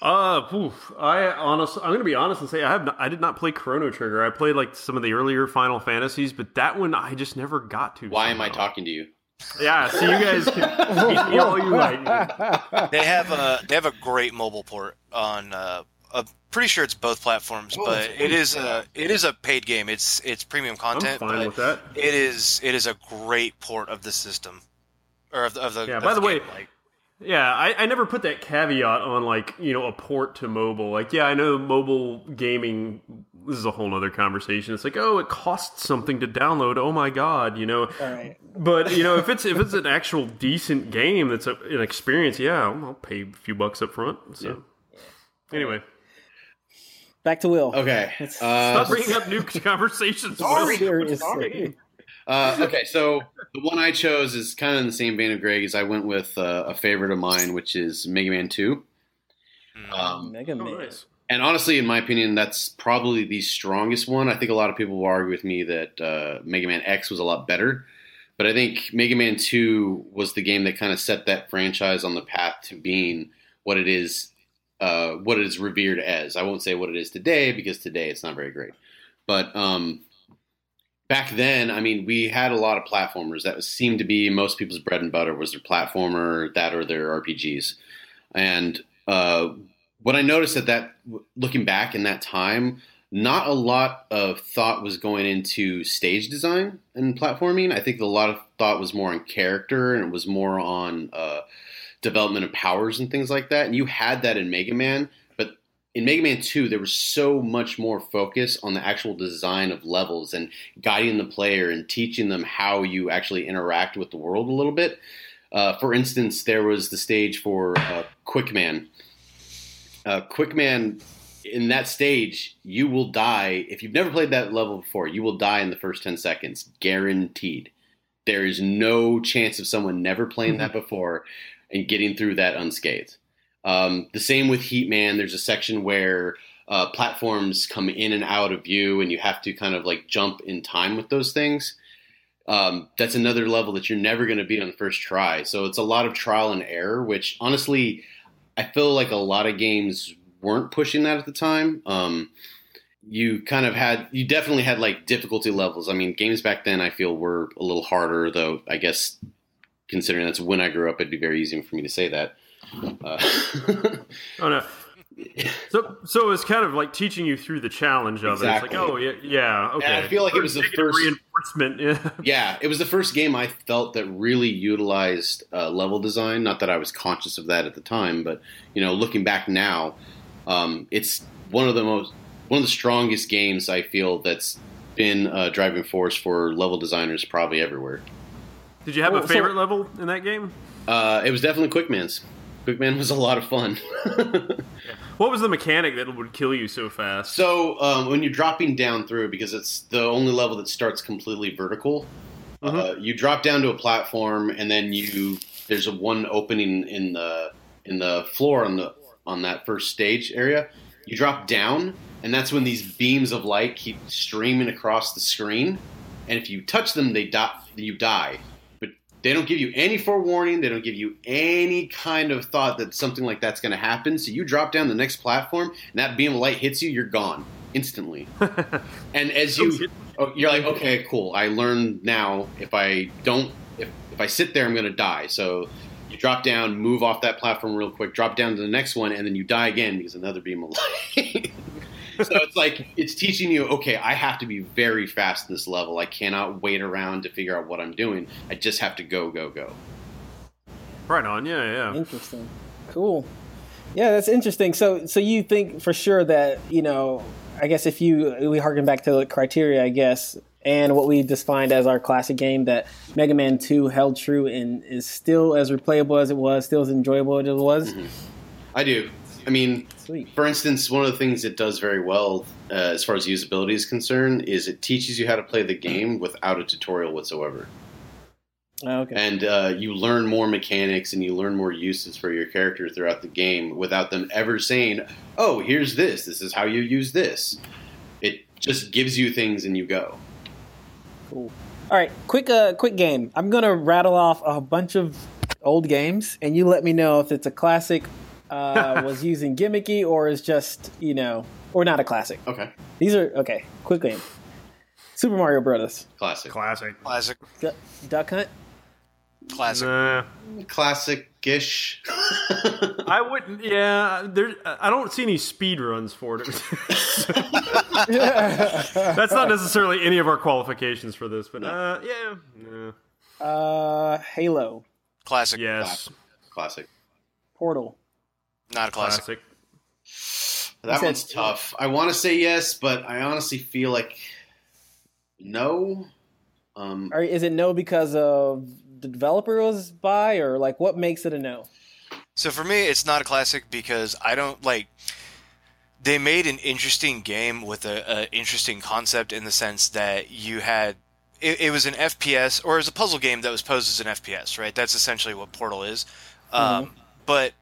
Uh, oof, I honestly, I'm gonna be honest and say I have not, I did not play Chrono Trigger. I played like some of the earlier Final Fantasies, but that one I just never got to.
Why am I talking to you?
Yeah, so you guys can beat me all you like.
They have a they have a great mobile port on. Uh, I'm pretty sure it's both platforms, but it is a it is a paid game. It's it's premium content.
I'm
content.
fine
but
with that.
It is it is a great port of the system, or of the of the.
Yeah,
of
by the way,
game, like,
Yeah, I, I never put that caveat on like you know a port to mobile. Like, yeah, I know mobile gaming. This is a whole other conversation. It's like, oh, it costs something to download. Oh my god, you know.
All right.
But you know, if it's if it's an actual decent game that's a, an experience, yeah, I'll, I'll pay a few bucks up front. So, anyway,
Back to Will.
Okay. Uh,
stop bringing up new conversations.
Sorry.
Seriously.
Uh, okay, so the one I chose is kind of in the same vein of Greg. Is I went with uh, a favorite of mine, which is Mega Man Two.
mm.
Um,
Mega
Oh,
Man.
nice.
and honestly, in my opinion, that's probably the strongest one. I think a lot of people will argue with me that uh, Mega Man X was a lot better, but I think Mega Man Two was the game that kind of set that franchise on the path to being what it is, uh, what it is revered as. I won't say what it is today because today it's not very great, but um, back then, I mean, we had a lot of platformers that seemed to be most people's bread and butter was their platformer, that or their RPGs, and uh, what I noticed at that, looking back in that time, not a lot of thought was going into stage design and platforming. I think a lot of thought was more on character and it was more on uh, development of powers and things like that. And you had that in Mega Man, in Mega Man 2, there was so much more focus on the actual design of levels and guiding the player and teaching them how you actually interact with the world a little bit. Uh, for instance, there was the stage for uh, Quickman. Uh, Quickman, in that stage, you will die. If you've never played that level before, you will die in the first 10 seconds. Guaranteed. There is no chance of someone never playing that before and getting through that unscathed. Um, the same with Heatman. There's a section where uh, platforms come in and out of view, and you have to kind of like jump in time with those things. Um, that's another level that you're never going to beat on the first try. So it's a lot of trial and error, which honestly, I feel like a lot of games weren't pushing that at the time. Um, you kind of had, you definitely had like difficulty levels. I mean, games back then I feel were a little harder, though. I guess considering that's when I grew up, it'd be very easy for me to say that. Uh,
Oh no. So, so it's kind of like teaching you through the challenge of
Exactly.
it. It's like, oh yeah, yeah, okay.
I feel like it was the
Negative
first-
reinforcement. Yeah.
yeah, it was the first game I felt that really utilized uh, level design. Not that I was conscious of that at the time, but you know, looking back now, um, it's one of the most one of the strongest games I feel that's been a driving force for level designers probably everywhere.
Did you have
Well,
a
so-
favorite level in that game?
Uh, it was definitely Quickman's. Quickman was a lot of fun.
What was the mechanic that would kill you so fast?
So um, when you're dropping down through, because it's the only level that starts completely vertical, uh, you drop down to a platform, and then you there's a one opening in the in the floor on the on that first stage area. You drop down, and that's when these beams of light keep streaming across the screen. And if you touch them, they die. You die. They don't give you any forewarning. They don't give you any kind of thought that something like that's going to happen. So you drop down the next platform, and that beam of light hits you. You're gone instantly. and as you, oh, you're like, okay, cool. I learned now. If I don't, if, if I sit there, I'm going to die. So you drop down, move off that platform real quick, drop down to the next one, and then you die again because another beam of light. so it's like it's teaching you, okay, I have to be very fast in this level. I cannot wait around to figure out what I'm doing. I just have to go, go, go.
Right on. Yeah, yeah.
Interesting. Cool. Yeah, that's interesting. So, so you think for sure that you know, I guess if you we harken back to the criteria, I guess, and what we defined as our classic game, that Mega Man Two held true and is still as replayable as it was, still as enjoyable as it was. Mm-hmm.
I do. I mean,
Sweet.
for instance, one of the things it does very well uh, as far as usability is concerned is it teaches you how to play the game without a tutorial whatsoever.
Oh, okay.
and uh, you learn more mechanics and you learn more uses for your character throughout the game without them ever saying, "Oh, here's this. This is how you use this." It just gives you things and you go.
Cool. All right, quick, uh, quick game. I'm gonna rattle off a bunch of old games, and you let me know if it's a classic, uh, was using gimmicky, or is just you know, or not a classic.
Okay,
These are okay. Quick game. Super Mario Brothers.
classic,
Classic.
Classic,
Du- Duck Hunt.
classic.
Nah,
classic-ish.
I wouldn't. Yeah, there. I don't see any speed runs for it. That's not necessarily any of our qualifications for this, but uh, yeah, yeah.
Uh, Halo.
Classic.
yes,
classic.
Portal.
Not a classic.
classic.
That
said-
one's tough. I want to say yes, but I honestly feel like no. Um,
Or is it no because of the developer was by, or like what makes it a no?
So for me, it's not a classic because I don't like. They made an interesting game with a, a interesting concept in the sense that you had it, it was an FPS or it was a puzzle game that was posed as an FPS, right? That's essentially what Portal is. Um, but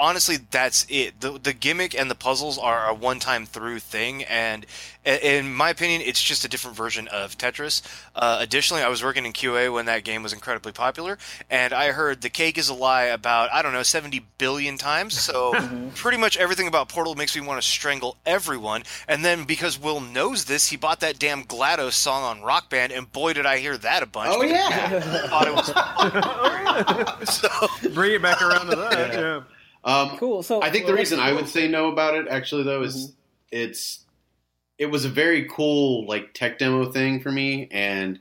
honestly, that's it. The the gimmick and the puzzles are a one time through thing, and in my opinion, it's just a different version of Tetris. Uh, additionally, I was working in QA when that game was incredibly popular, and I heard the cake is a lie about I don't know seventy billion times. So pretty much everything about Portal makes me want to strangle everyone. And then because Will knows this, he bought that damn GLaDOS song on Rock Band, and boy did I hear that a bunch.
oh
because
yeah.
I thought it was so.
Bring it back around to that. yeah.
Um,
Cool. So
I think the reason I would say no about it, actually, though, is it's it was a very cool like tech demo thing for me, and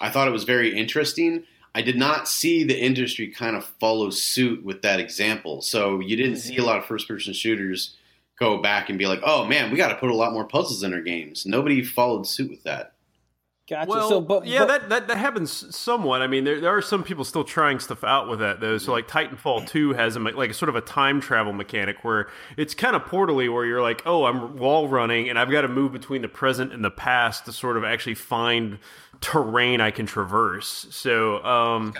I thought it was very interesting. I did not see the industry kind of follow suit with that example, so you didn't see a lot of first person shooters go back and be like, "Oh man, we got to put a lot more puzzles in our games." Nobody followed suit with that.
Gotcha.
Well,
so, but
yeah,
but-
that, that that happens somewhat. I mean, there, there are some people still trying stuff out with that though. So like Titanfall two has a like sort of a time travel mechanic where it's kind of portally where you're like, oh, I'm wall running and I've got to move between the present and the past to sort of actually find terrain I can traverse. So um,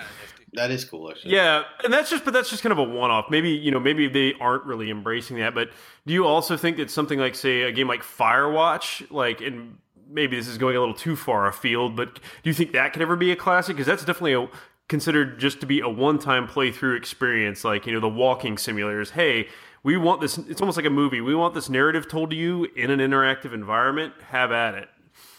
That is cool, actually.
yeah, and that's just but that's just kind of a one off. Maybe you know maybe they aren't really embracing that. But do you also think that something like say a game like Firewatch, like and maybe this is going a little too far afield, but do you think that could ever be a classic? Because that's definitely a considered just to be a one time playthrough experience. Like you know the walking simulators. Hey. We want this. It's almost like a movie. We want this narrative told to you in an interactive environment. Have at it.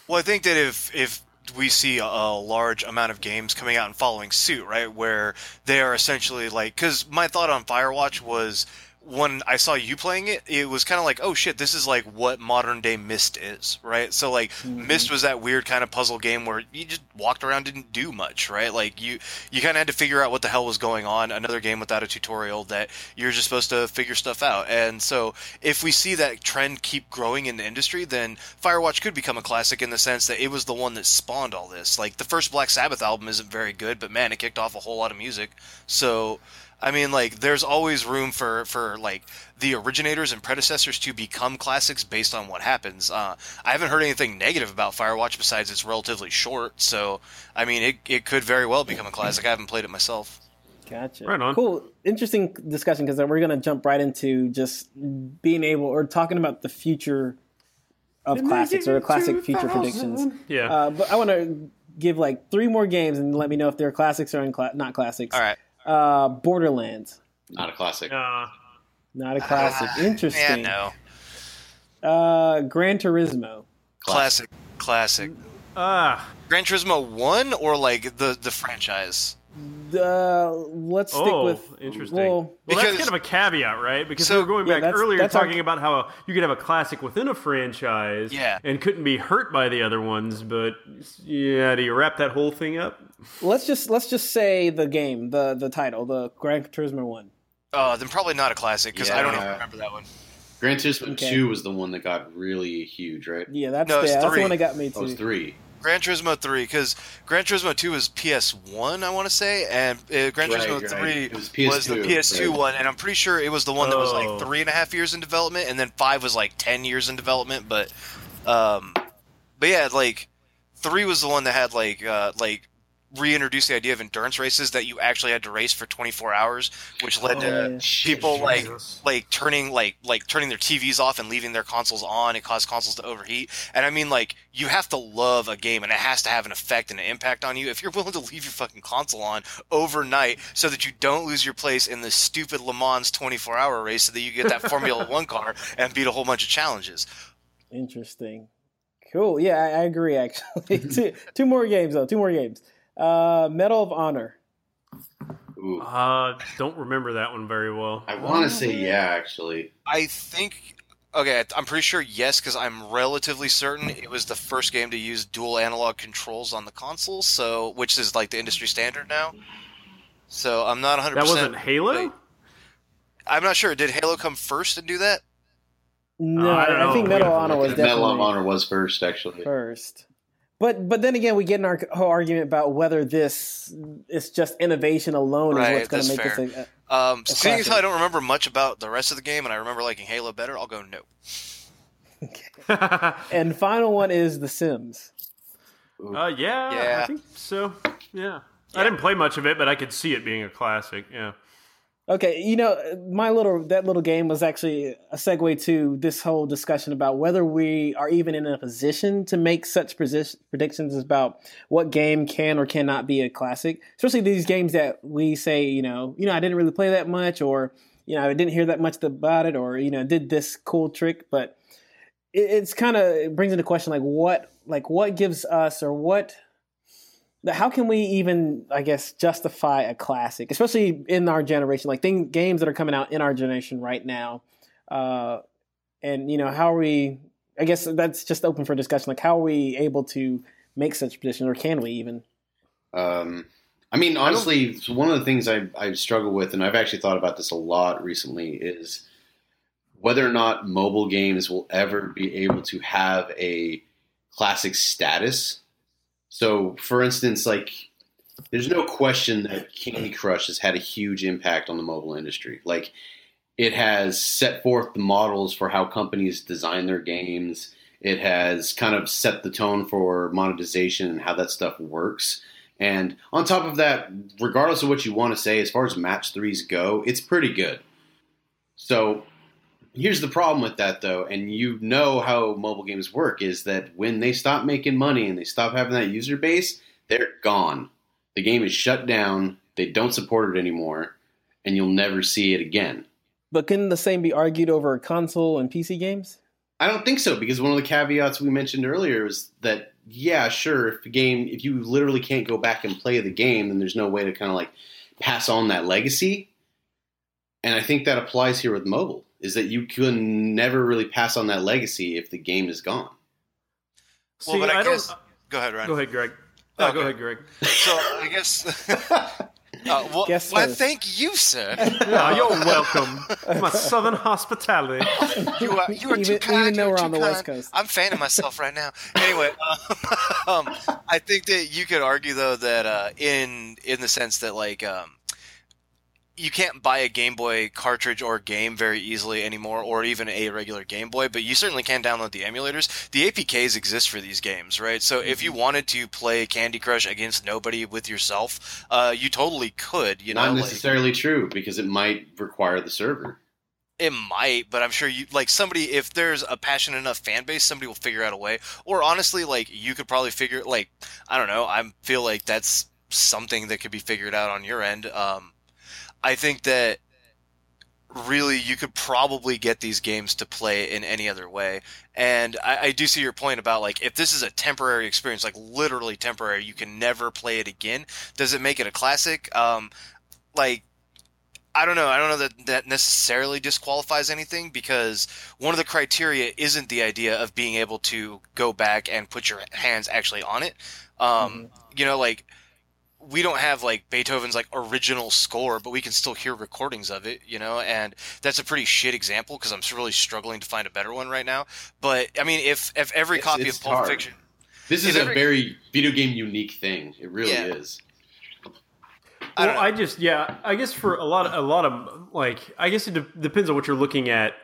Well, I think that if if we see a, a large amount of games coming out and following suit, right, where they are essentially like, because my thought on Firewatch was when I saw you playing it, it was kind of like, oh shit, this is like what modern day Myst is, right? So like, mm-hmm. Myst was that weird kind of puzzle game where you just walked around, didn't do much, right? Like you you kind of had to figure out what the hell was going on. Another game without a tutorial that you're just supposed to figure stuff out. And so if we see that trend keep growing in the industry, then Firewatch could become a classic in the sense that it was the one that spawned all this. Like the first Black Sabbath album isn't very good, but man, it kicked off a whole lot of music. So I mean, like, there's always room for for like the originators and predecessors to become classics based on what happens. Uh, I haven't heard anything negative about Firewatch besides it's relatively short. So, I mean, it it could very well become a classic. I haven't played it myself.
Gotcha.
Right on.
Cool. Interesting discussion because we're going to jump right into just being able or talking about the future of classics or classic future predictions.
Yeah.
Uh, but I want to give like three more games and let me know if they're classics or uncla- not classics.
All right.
Uh, Borderlands,
Not a classic.
Uh,
not a classic.
Yeah,
Interesting.
no.
Uh, Gran Turismo.
Classic. Classic.
ah.
Gran Turismo 1 or like the the franchise?
Uh, let's stick
Oh,
with
interesting.
Well,
Well,
Because-
that's kind of a caveat, right? Because
So-
we were going
Yeah,
back
that's-
earlier
that's our-
talking about how you could have a classic within a franchise,
Yeah.
and couldn't be hurt by the other ones. But yeah, do you wrap that whole thing up?
let's just let's just say the game, the the title, the Gran Turismo one.
Oh, then probably not a classic because I don't even
Yeah.
remember that one.
Gran Turismo
Okay.
2 was the one that got really huge, right?
Yeah, that's
No,
the, that's the one that got me
Oh, it was
too.
3.
Gran Turismo 3 because Gran Turismo 2 was PS1, I want to say, and uh, Gran
Right,
Turismo
right.
3
It was PS2,
the PS2
right.
one, and I'm pretty sure it was the one that was
Oh.
like three and a half years in development, and then five was like ten years in development. But, um, but yeah, like three was the one that had like uh, like reintroduced the idea of endurance races that you actually had to race for 24 hours, which led
Oh,
to
yeah.
people like
Jesus.
like turning like like turning their TVs off and leaving their consoles on. It caused consoles to overheat. And I mean, like you have to love a game, and it has to have an effect and an impact on you. If you're willing to leave your fucking console on overnight so that you don't lose your place in this stupid Le Mans 24 hour race, so that you get that Formula One car and beat a whole bunch of challenges.
Interesting. Cool. Yeah, I, I agree. Actually, two, two more games though. Two more games. Uh, Medal of Honor.
Ooh.
Uh, don't remember that one very well.
I want to say yeah, actually.
I think. Okay, I'm pretty sure yes, because I'm relatively certain it was the first game to use dual analog controls on the console, so which is like the industry standard now. So I'm not 100.
That
percent
wasn't Halo.
I'm not sure. Did Halo come first and do that?
No,
Oh, I don't
I, think
know.
Medal of Honor was definitely
Medal of Honor was first, actually.
first. But but then again, we get in our whole argument about whether this is just innovation alone
Right,
is what's going to make
that's
this a,
Um,
A
seeing as how
classic.
I don't remember much about the rest of the game, and I remember liking Halo better, I'll go no.
a and final one is The Sims.
Uh, yeah,
Yeah.
I think so. Yeah. I didn't play much of it, but I could see it being a classic. Yeah.
Okay, you know, my little that little game was actually a segue to this whole discussion about whether we are even in a position to make such predic- predictions about what game can or cannot be a classic. Especially these games that we say, you know, you know, I didn't really play that much, or you know, I didn't hear that much about it, or you know, did this cool trick, but it, it's kind of it brings into question like what, like what gives us or what how can we even i guess justify a classic especially in our generation? Like thing, games that are coming out in our generation right now uh, and you know how are we i guess that's just open for discussion. Like how are we able to make such predictions or can we even?
Um, I mean, honestly, it's one of the things I, I struggle with, and I've actually thought about this a lot recently, is whether or not mobile games will ever be able to have a classic status. So, for instance, like, there's no question that Candy Crush has had a huge impact on the mobile industry. Like, it has set forth the models for how companies design their games. It has kind of set the tone for monetization and how that stuff works. And on top of that, regardless of what you want to say, as far as match threes go, it's pretty good. So here's the problem with that, though, and you know how mobile games work is that when they stop making money and they stop having that user base, they're gone. The game is shut down. They don't support it anymore, and you'll never see it again.
but couldn't the same be argued over console and pc games
I don't think so because one of the caveats we mentioned earlier was that yeah, sure, if the game if you literally can't go back and play the game, then there's no way to kind of like pass on that legacy. And I think that applies here with mobile is that you can never really pass on that legacy if the game is gone.
Well, but I,
I don't-
Go ahead, Ryan.
Go ahead, Greg. Oh,
Okay.
Go ahead, Greg.
So I guess. Uh, well,
Guess
why,
so.
thank you, sir.
Yeah, you're welcome. My southern hospitality.
You are, you are too kind.
even though
you are
we're on the West. Coast.
I'm fanning myself right now. Anyway, um, I think that you could argue though that uh, in in the sense that like um, you can't buy a Game Boy cartridge or game very easily anymore, or even a regular Game Boy, but you certainly can download the emulators. The APKs exist for these games, right? So if you wanted to play Candy Crush against nobody with yourself, uh, you totally could. You know,
Not
like-
necessarily true because it might require the server.
It might, but I'm sure you like somebody. If there's a passionate enough fan base, somebody will figure out a way. Or honestly, like you could probably figure. Like I don't know. I feel like that's something that could be figured out on your end. Um, I think that really you could probably get these games to play in any other way. And I, I do see your point about like if this is a temporary experience, like literally temporary, you can never play it again. Does it make it a classic? Um, like I don't know. I don't know that that necessarily disqualifies anything because one of the criteria isn't the idea of being able to go back and put your hands actually on it. Um, You know, like we don't have like Beethoven's like original score, but we can still hear recordings of it. You know, and that's a pretty shit example because I'm really struggling to find a better one right now. But I mean, if if every
It's-
copy
it's
of Pulp
hard.
Fiction,
This is
Is
a
every-
very video game unique thing. It really
Yeah.
is.
I
well. I just yeah, I guess for a lot of a lot of like I guess it de- depends on what you're looking at.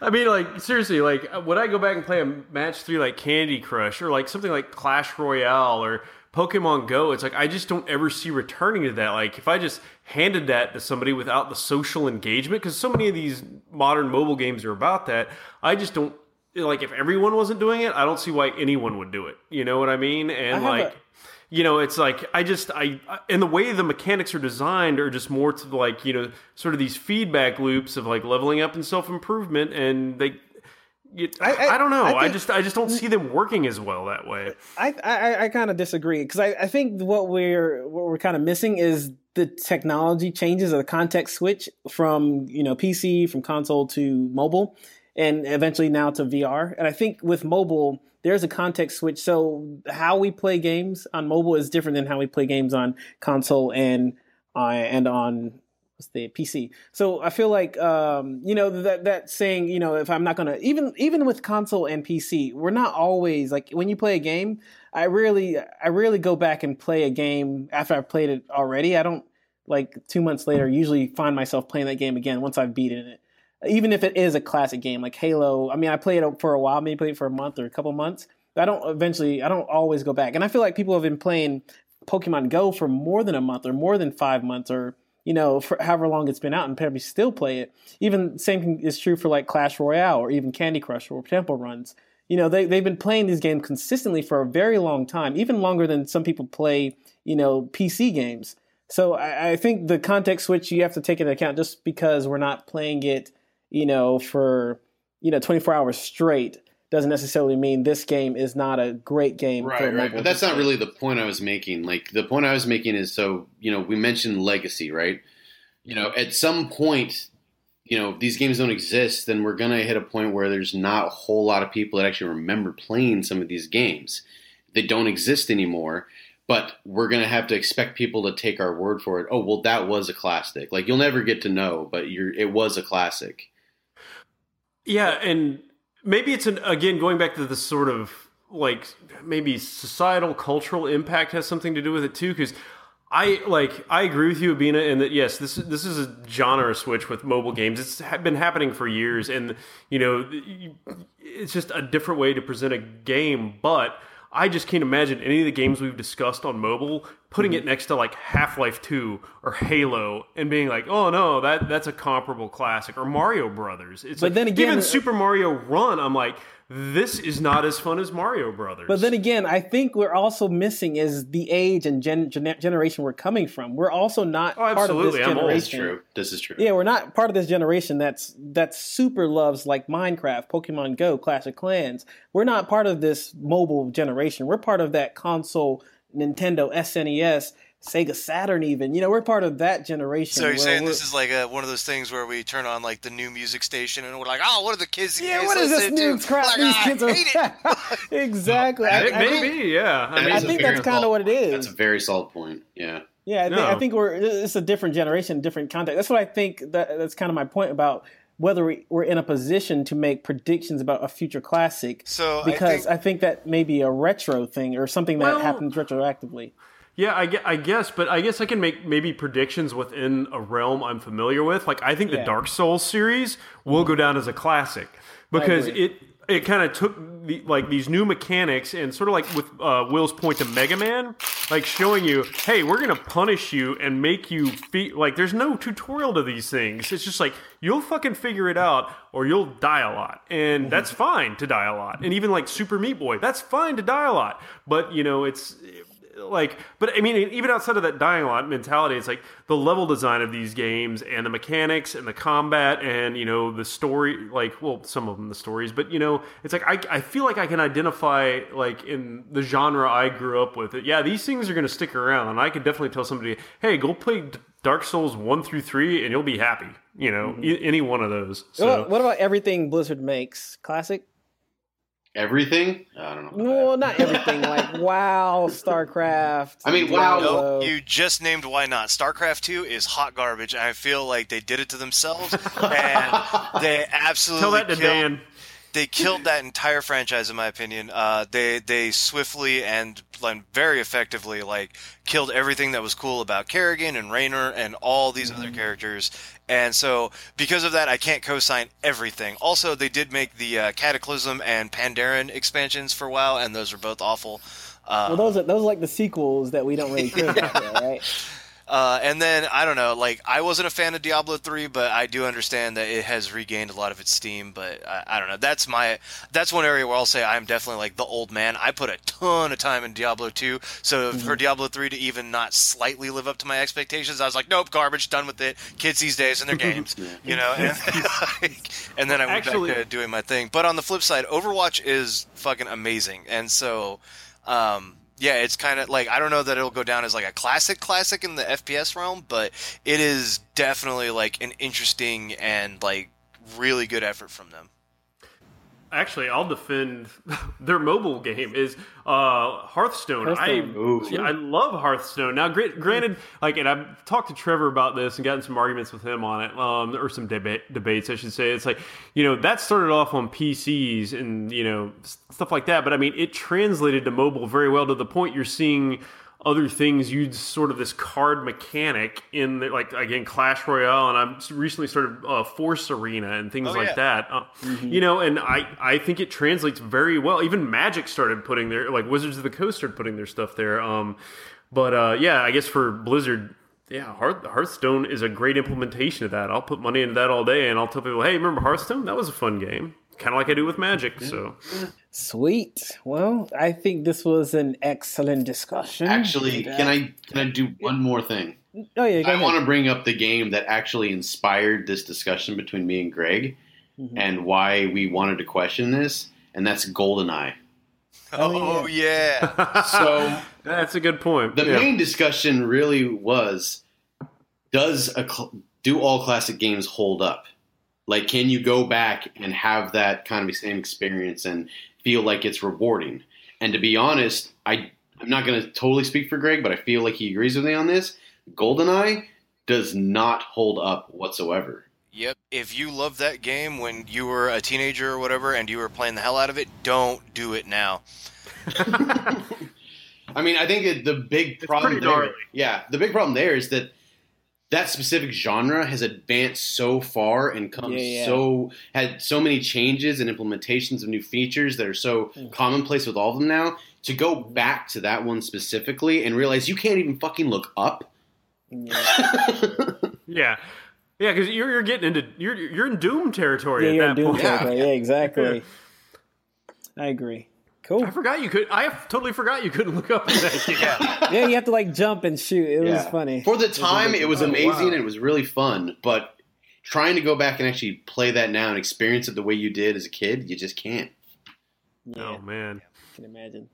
I mean, like seriously, like would I go back and play a match three like Candy Crush or like something like Clash Royale or Pokemon Go? It's like I just don't ever see returning to that. Like if I just handed that to somebody without the social engagement, because so many of these modern mobile games are about that. I just don't like if everyone wasn't doing it. I don't see why anyone would do it. You know what I mean? And
I
like
a-
you know it's like i just I, I and the way the mechanics are designed are just more to like you know sort of these feedback loops of like leveling up and self-improvement and they I,
I- I-
don't know
I
I, just i just don't see them working as well that way
I I, I kind of disagree because I, I think what we're what we're kind of missing is the technology changes or the context switch from you know PC from console to mobile, and eventually now to VR. And I think with mobile, there's a context switch. So how we play games on mobile is different than how we play games on console and uh, and on what's the PC. So I feel like um, you know that that saying you know if I'm not gonna even even with console and PC, we're not always like when you play a game. I rarely I rarely go back and play a game after I've played it already. I don't like two months later usually find myself playing that game again once I've beaten it. Even if it is a classic game like Halo, I mean I played it for a while, maybe played it for a month or a couple months. But I don't eventually I don't always go back. And I feel like people have been playing Pokemon Go for more than a month or more than five months or you know for however long it's been out and probably still play it. Even same thing is true for like Clash Royale or even Candy Crush or Temple Runs. You know they they've been playing these games consistently for a very long time, even longer than some people play you know PC games. So I, I think the context switch you have to take into account just because we're not playing it you know for you know 24 hours straight doesn't necessarily mean this game is not a great game. for
Right, right. But that's not really the point I was making. Like the point I was making is so you know we mentioned legacy, right? You know, at some point, you know, if these games don't exist, then we're gonna hit a point where there's not a whole lot of people that actually remember playing some of these games. They don't exist anymore. But we're gonna have to expect people to take our word for it. Oh, well, that was a classic. Like you'll never get to know, but you're it was a classic.
Yeah, and maybe it's an again going back to the sort of like maybe societal cultural impact has something to do with it too because I like I agree with you Abina in that yes this is this is a genre switch with mobile games. It's been happening for years and you know it's just a different way to present a game but I just can't imagine any of the games we've discussed on mobile putting
Mm-hmm.
it next to like Half-Life 2 or Halo and being like, "Oh no, that that's a comparable classic." Or Mario Brothers. It's
But
like,
then again-
even Super Mario Run, I'm like, this is not as fun as Mario Brothers.
But then again, I think we're also missing is the age and gen- gen- generation we're coming from. We're also not
Oh,
part of this
absolutely. I'm old.
This is
generation.
true. This is true.
Yeah, we're not part of this generation that's that super loves like Minecraft, Pokemon Go, Clash of Clans. We're not part of this mobile generation. We're part of that console, Nintendo, SNES, Sega Saturn, even. You know, we're part of that generation.
So you're
where
saying this is like a, one of those things where we turn on like the new music station and we're like, oh, what are the kids?
Yeah,
guys
what is this new
to?
crap
Like,
these
"Ah,
kids
I
are?
hate it.
exactly. I,
It
I
may
think,
yeah. I mean,
I think that's kind of what it is.
That's a very solid point. Yeah.
Yeah, I, think,
No.
I think we're it's a different generation, different context. That's what I think. That that's kind of my point about whether we, we're in a position to make predictions about a future classic.
So I
because
think-
I think, that may be a retro thing or something that
Well-
happens retroactively.
Yeah, I, I guess, but I guess I can make maybe predictions within a realm I'm familiar with. Like, I think the Dark Souls series will go down as a classic because it it kind of took the, like these new mechanics and sort of like with uh, Will's point to Mega Man, like showing you, hey, we're gonna punish you and make you feel like there's no tutorial to these things. It's just like you'll fucking figure it out or you'll die a lot, and that's fine to die a lot. And even like Super Meat Boy, that's fine to die a lot, but you know it's like but i mean even outside of that dying lot mentality it's like the level design of these games and the mechanics and the combat and you know the story like well some of them the stories but you know it's like i, I feel like i can identify like in the genre i grew up with it yeah these things are going to stick around and i could definitely tell somebody hey go play dark souls 1 through 3 and you'll be happy you know mm-hmm. e- any one of those so
what about everything Blizzard makes? Classic?
Everything? I don't know.
Well, not everything. like WoW, StarCraft.
I mean, WoW-
Diablo.
Nope, you just named why not. StarCraft 2 is hot garbage. I feel like they did it to themselves, and they absolutely
tell that to
killed,
dan
they killed that entire franchise in my opinion. Uh, they they swiftly and like, very effectively like killed everything that was cool about Kerrigan and Raynor and all these other characters. And so because of that, I can't co-sign everything. Also, they did make the uh, Cataclysm and Pandaren expansions for WoW, and those are both awful. Uh,
Well, those are those are like the sequels that we don't really care about, right?
Uh, and then I don't know, like I wasn't a fan of Diablo three, but I do understand that it has regained a lot of its steam. But I, I don't know. That's my that's one area where I'll say I'm definitely like the old man. I put a ton of time in Diablo two, so for Diablo three to even not slightly live up to my expectations, I was like, nope, garbage, done with it. Kids these days and their games, you know. And, and then I went
Actually-
back to doing my thing. But on the flip side, Overwatch is fucking amazing, and so. Um, yeah, it's kind of like I don't know that it'll go down as like a classic classic in the FPS realm, but it is definitely like an interesting and like really good effort from them.
Actually, I'll defend their mobile game is uh, Hearthstone.
Hearthstone.
I
Ooh.
I love Hearthstone. Now, gra- granted, like, and I've talked to Trevor about this and gotten some arguments with him on it, um, or some debate debates, I should say. It's like you know that started off on PCs and you know stuff like that, but I mean it translated to mobile very well to the point you're seeing other things use sort of this card mechanic in the, like again Clash Royale, and I've recently started uh, Force Arena and things
Oh,
like
yeah.
that. Uh, You know, and I I think it translates very well. Even Magic started putting their like Wizards of the Coast started putting their stuff there. Um, but uh, yeah, I guess for Blizzard. Yeah, Hearth, Hearthstone is a great implementation of that. I'll put money into that all day, and I'll tell people, "Hey, remember Hearthstone? That was a fun game, kind of like I do with Magic." So,
Sweet. Well, I think this was an excellent discussion.
Actually,
And, uh,
can I can I do one more thing?
Oh yeah, go
I
ahead.
want to bring up the game that actually inspired this discussion between me and Greg,
Mm-hmm.
and why we wanted to question this, and that's GoldenEye.
Oh,
Oh, yeah.
So
that's a good point.
the
Yeah.
main discussion really was: Does a cl- do all classic games hold up? Like, can you go back and have that kind of the same experience and feel like it's rewarding? And to be honest, I I'm not going to totally speak for Greg, but I feel like he agrees with me on this. GoldenEye does not hold up whatsoever.
Yep. If you loved that game when you were a teenager or whatever and you were playing the hell out of it, don't do it now.
I mean, I think the big problem
pretty
there, yeah, the big problem there is that that specific genre has advanced so far and come
Yeah, yeah.
so had so many changes and implementations of new features that are so
Mm.
commonplace with all of them now. To go back to that one specifically and realize you can't even fucking look up.
Yeah, yeah, because you're you're getting into you're you're in Doom territory
yeah,
at
you're
that
in Doom
point.
territory. Yeah, exactly. I agree. Cool.
I forgot you could. I totally forgot you couldn't look up in that.
Yeah, you have to like jump and shoot. It was funny.
For the time, it was
Oh,
amazing
wow.
it was really fun, but trying to go back and actually play that now and experience it the way you did as a kid, you just can't.
Yeah,
Oh man,
I can imagine.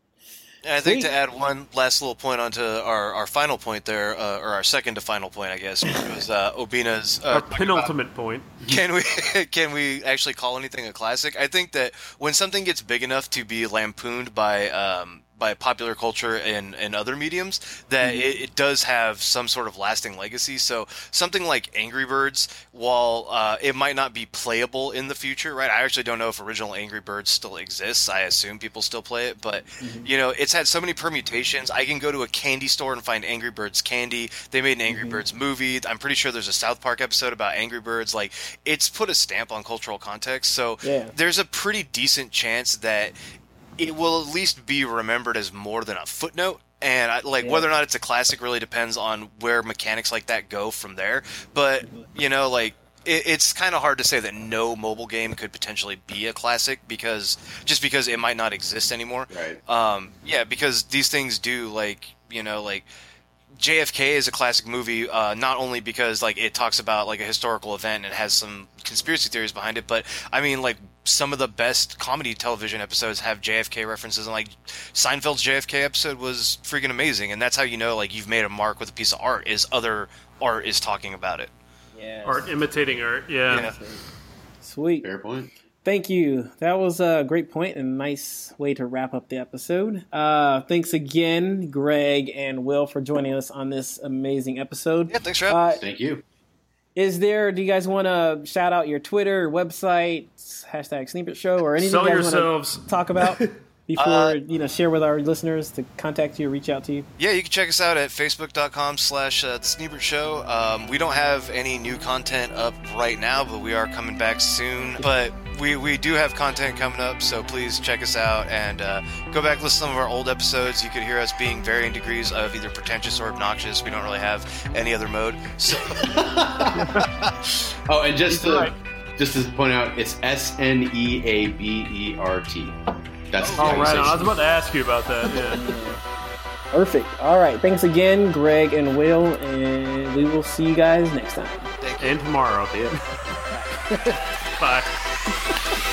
And I think
Sweet.
to add one last little point onto our, our final point there, uh, or our second to final point, I guess, which was uh, Obina's. Uh,
our penultimate point.
can we can we actually call anything a classic? I think that when something gets big enough to be lampooned by um, by popular culture and, and other mediums, that
Mm-hmm.
it, it does have some sort of lasting legacy. So something like Angry Birds, while uh, it might not be playable in the future, right? I actually don't know if original Angry Birds still exists. I assume people still play it, but
Mm-hmm.
you know, it's had so many permutations. I can go to a candy store and find Angry Birds candy. They made an Angry
Mm-hmm.
Birds movie. I'm pretty sure there's a South Park episode about Angry Birds. Like, it's put a stamp on cultural context. So
Yeah.
there's a pretty decent chance that it will at least be remembered as more than a footnote. And I, like
Yeah.
whether or not it's a classic really depends on where mechanics like that go from there. But you know, like it, it's kind of hard to say that no mobile game could potentially be a classic because just because it might not exist anymore.
Right.
Um, yeah, because these things do like you know like JFK is a classic movie, uh, not only because like it talks about like a historical event and has some conspiracy theories behind it, but I mean like some of the best comedy television episodes have JFK references, and like Seinfeld's JFK episode was freaking amazing, and that's how you know like you've made a mark with a piece of art is other art is talking about it.
Yes.
Art imitating art. Yeah.
Yeah.
Sweet.
Fair point.
Thank you. That was a great point and a nice way to wrap up the episode. Uh, thanks again, Greg and Will, for joining us on this amazing episode.
Yeah, thanks for having.
Uh,
Thank you.
Is there? Do you guys want to shout out your Twitter, website, hashtag Sneabert Show, or anything
Sell
you guys want
yourselves.
to talk about before
Uh,
you know share with our listeners to contact you, or reach out to you?
Yeah, you can check us out at facebook.com slash uh, The Sneabert Show. Um, we don't have any new content up right now, but we are coming back soon. But we, we do have content coming up, so please check us out and uh, go back listen to some of our old episodes. You could hear us being varying degrees of either pretentious or obnoxious. We don't really have any other mode. So
Oh, and just to
Right.
just to point out, it's S N E A B E R T. That's
Oh, right. I was about to ask you about that. Yeah.
Perfect. All right. Thanks again, Greg and Will, and we will see you guys next time.
thank you.
and tomorrow. Bye.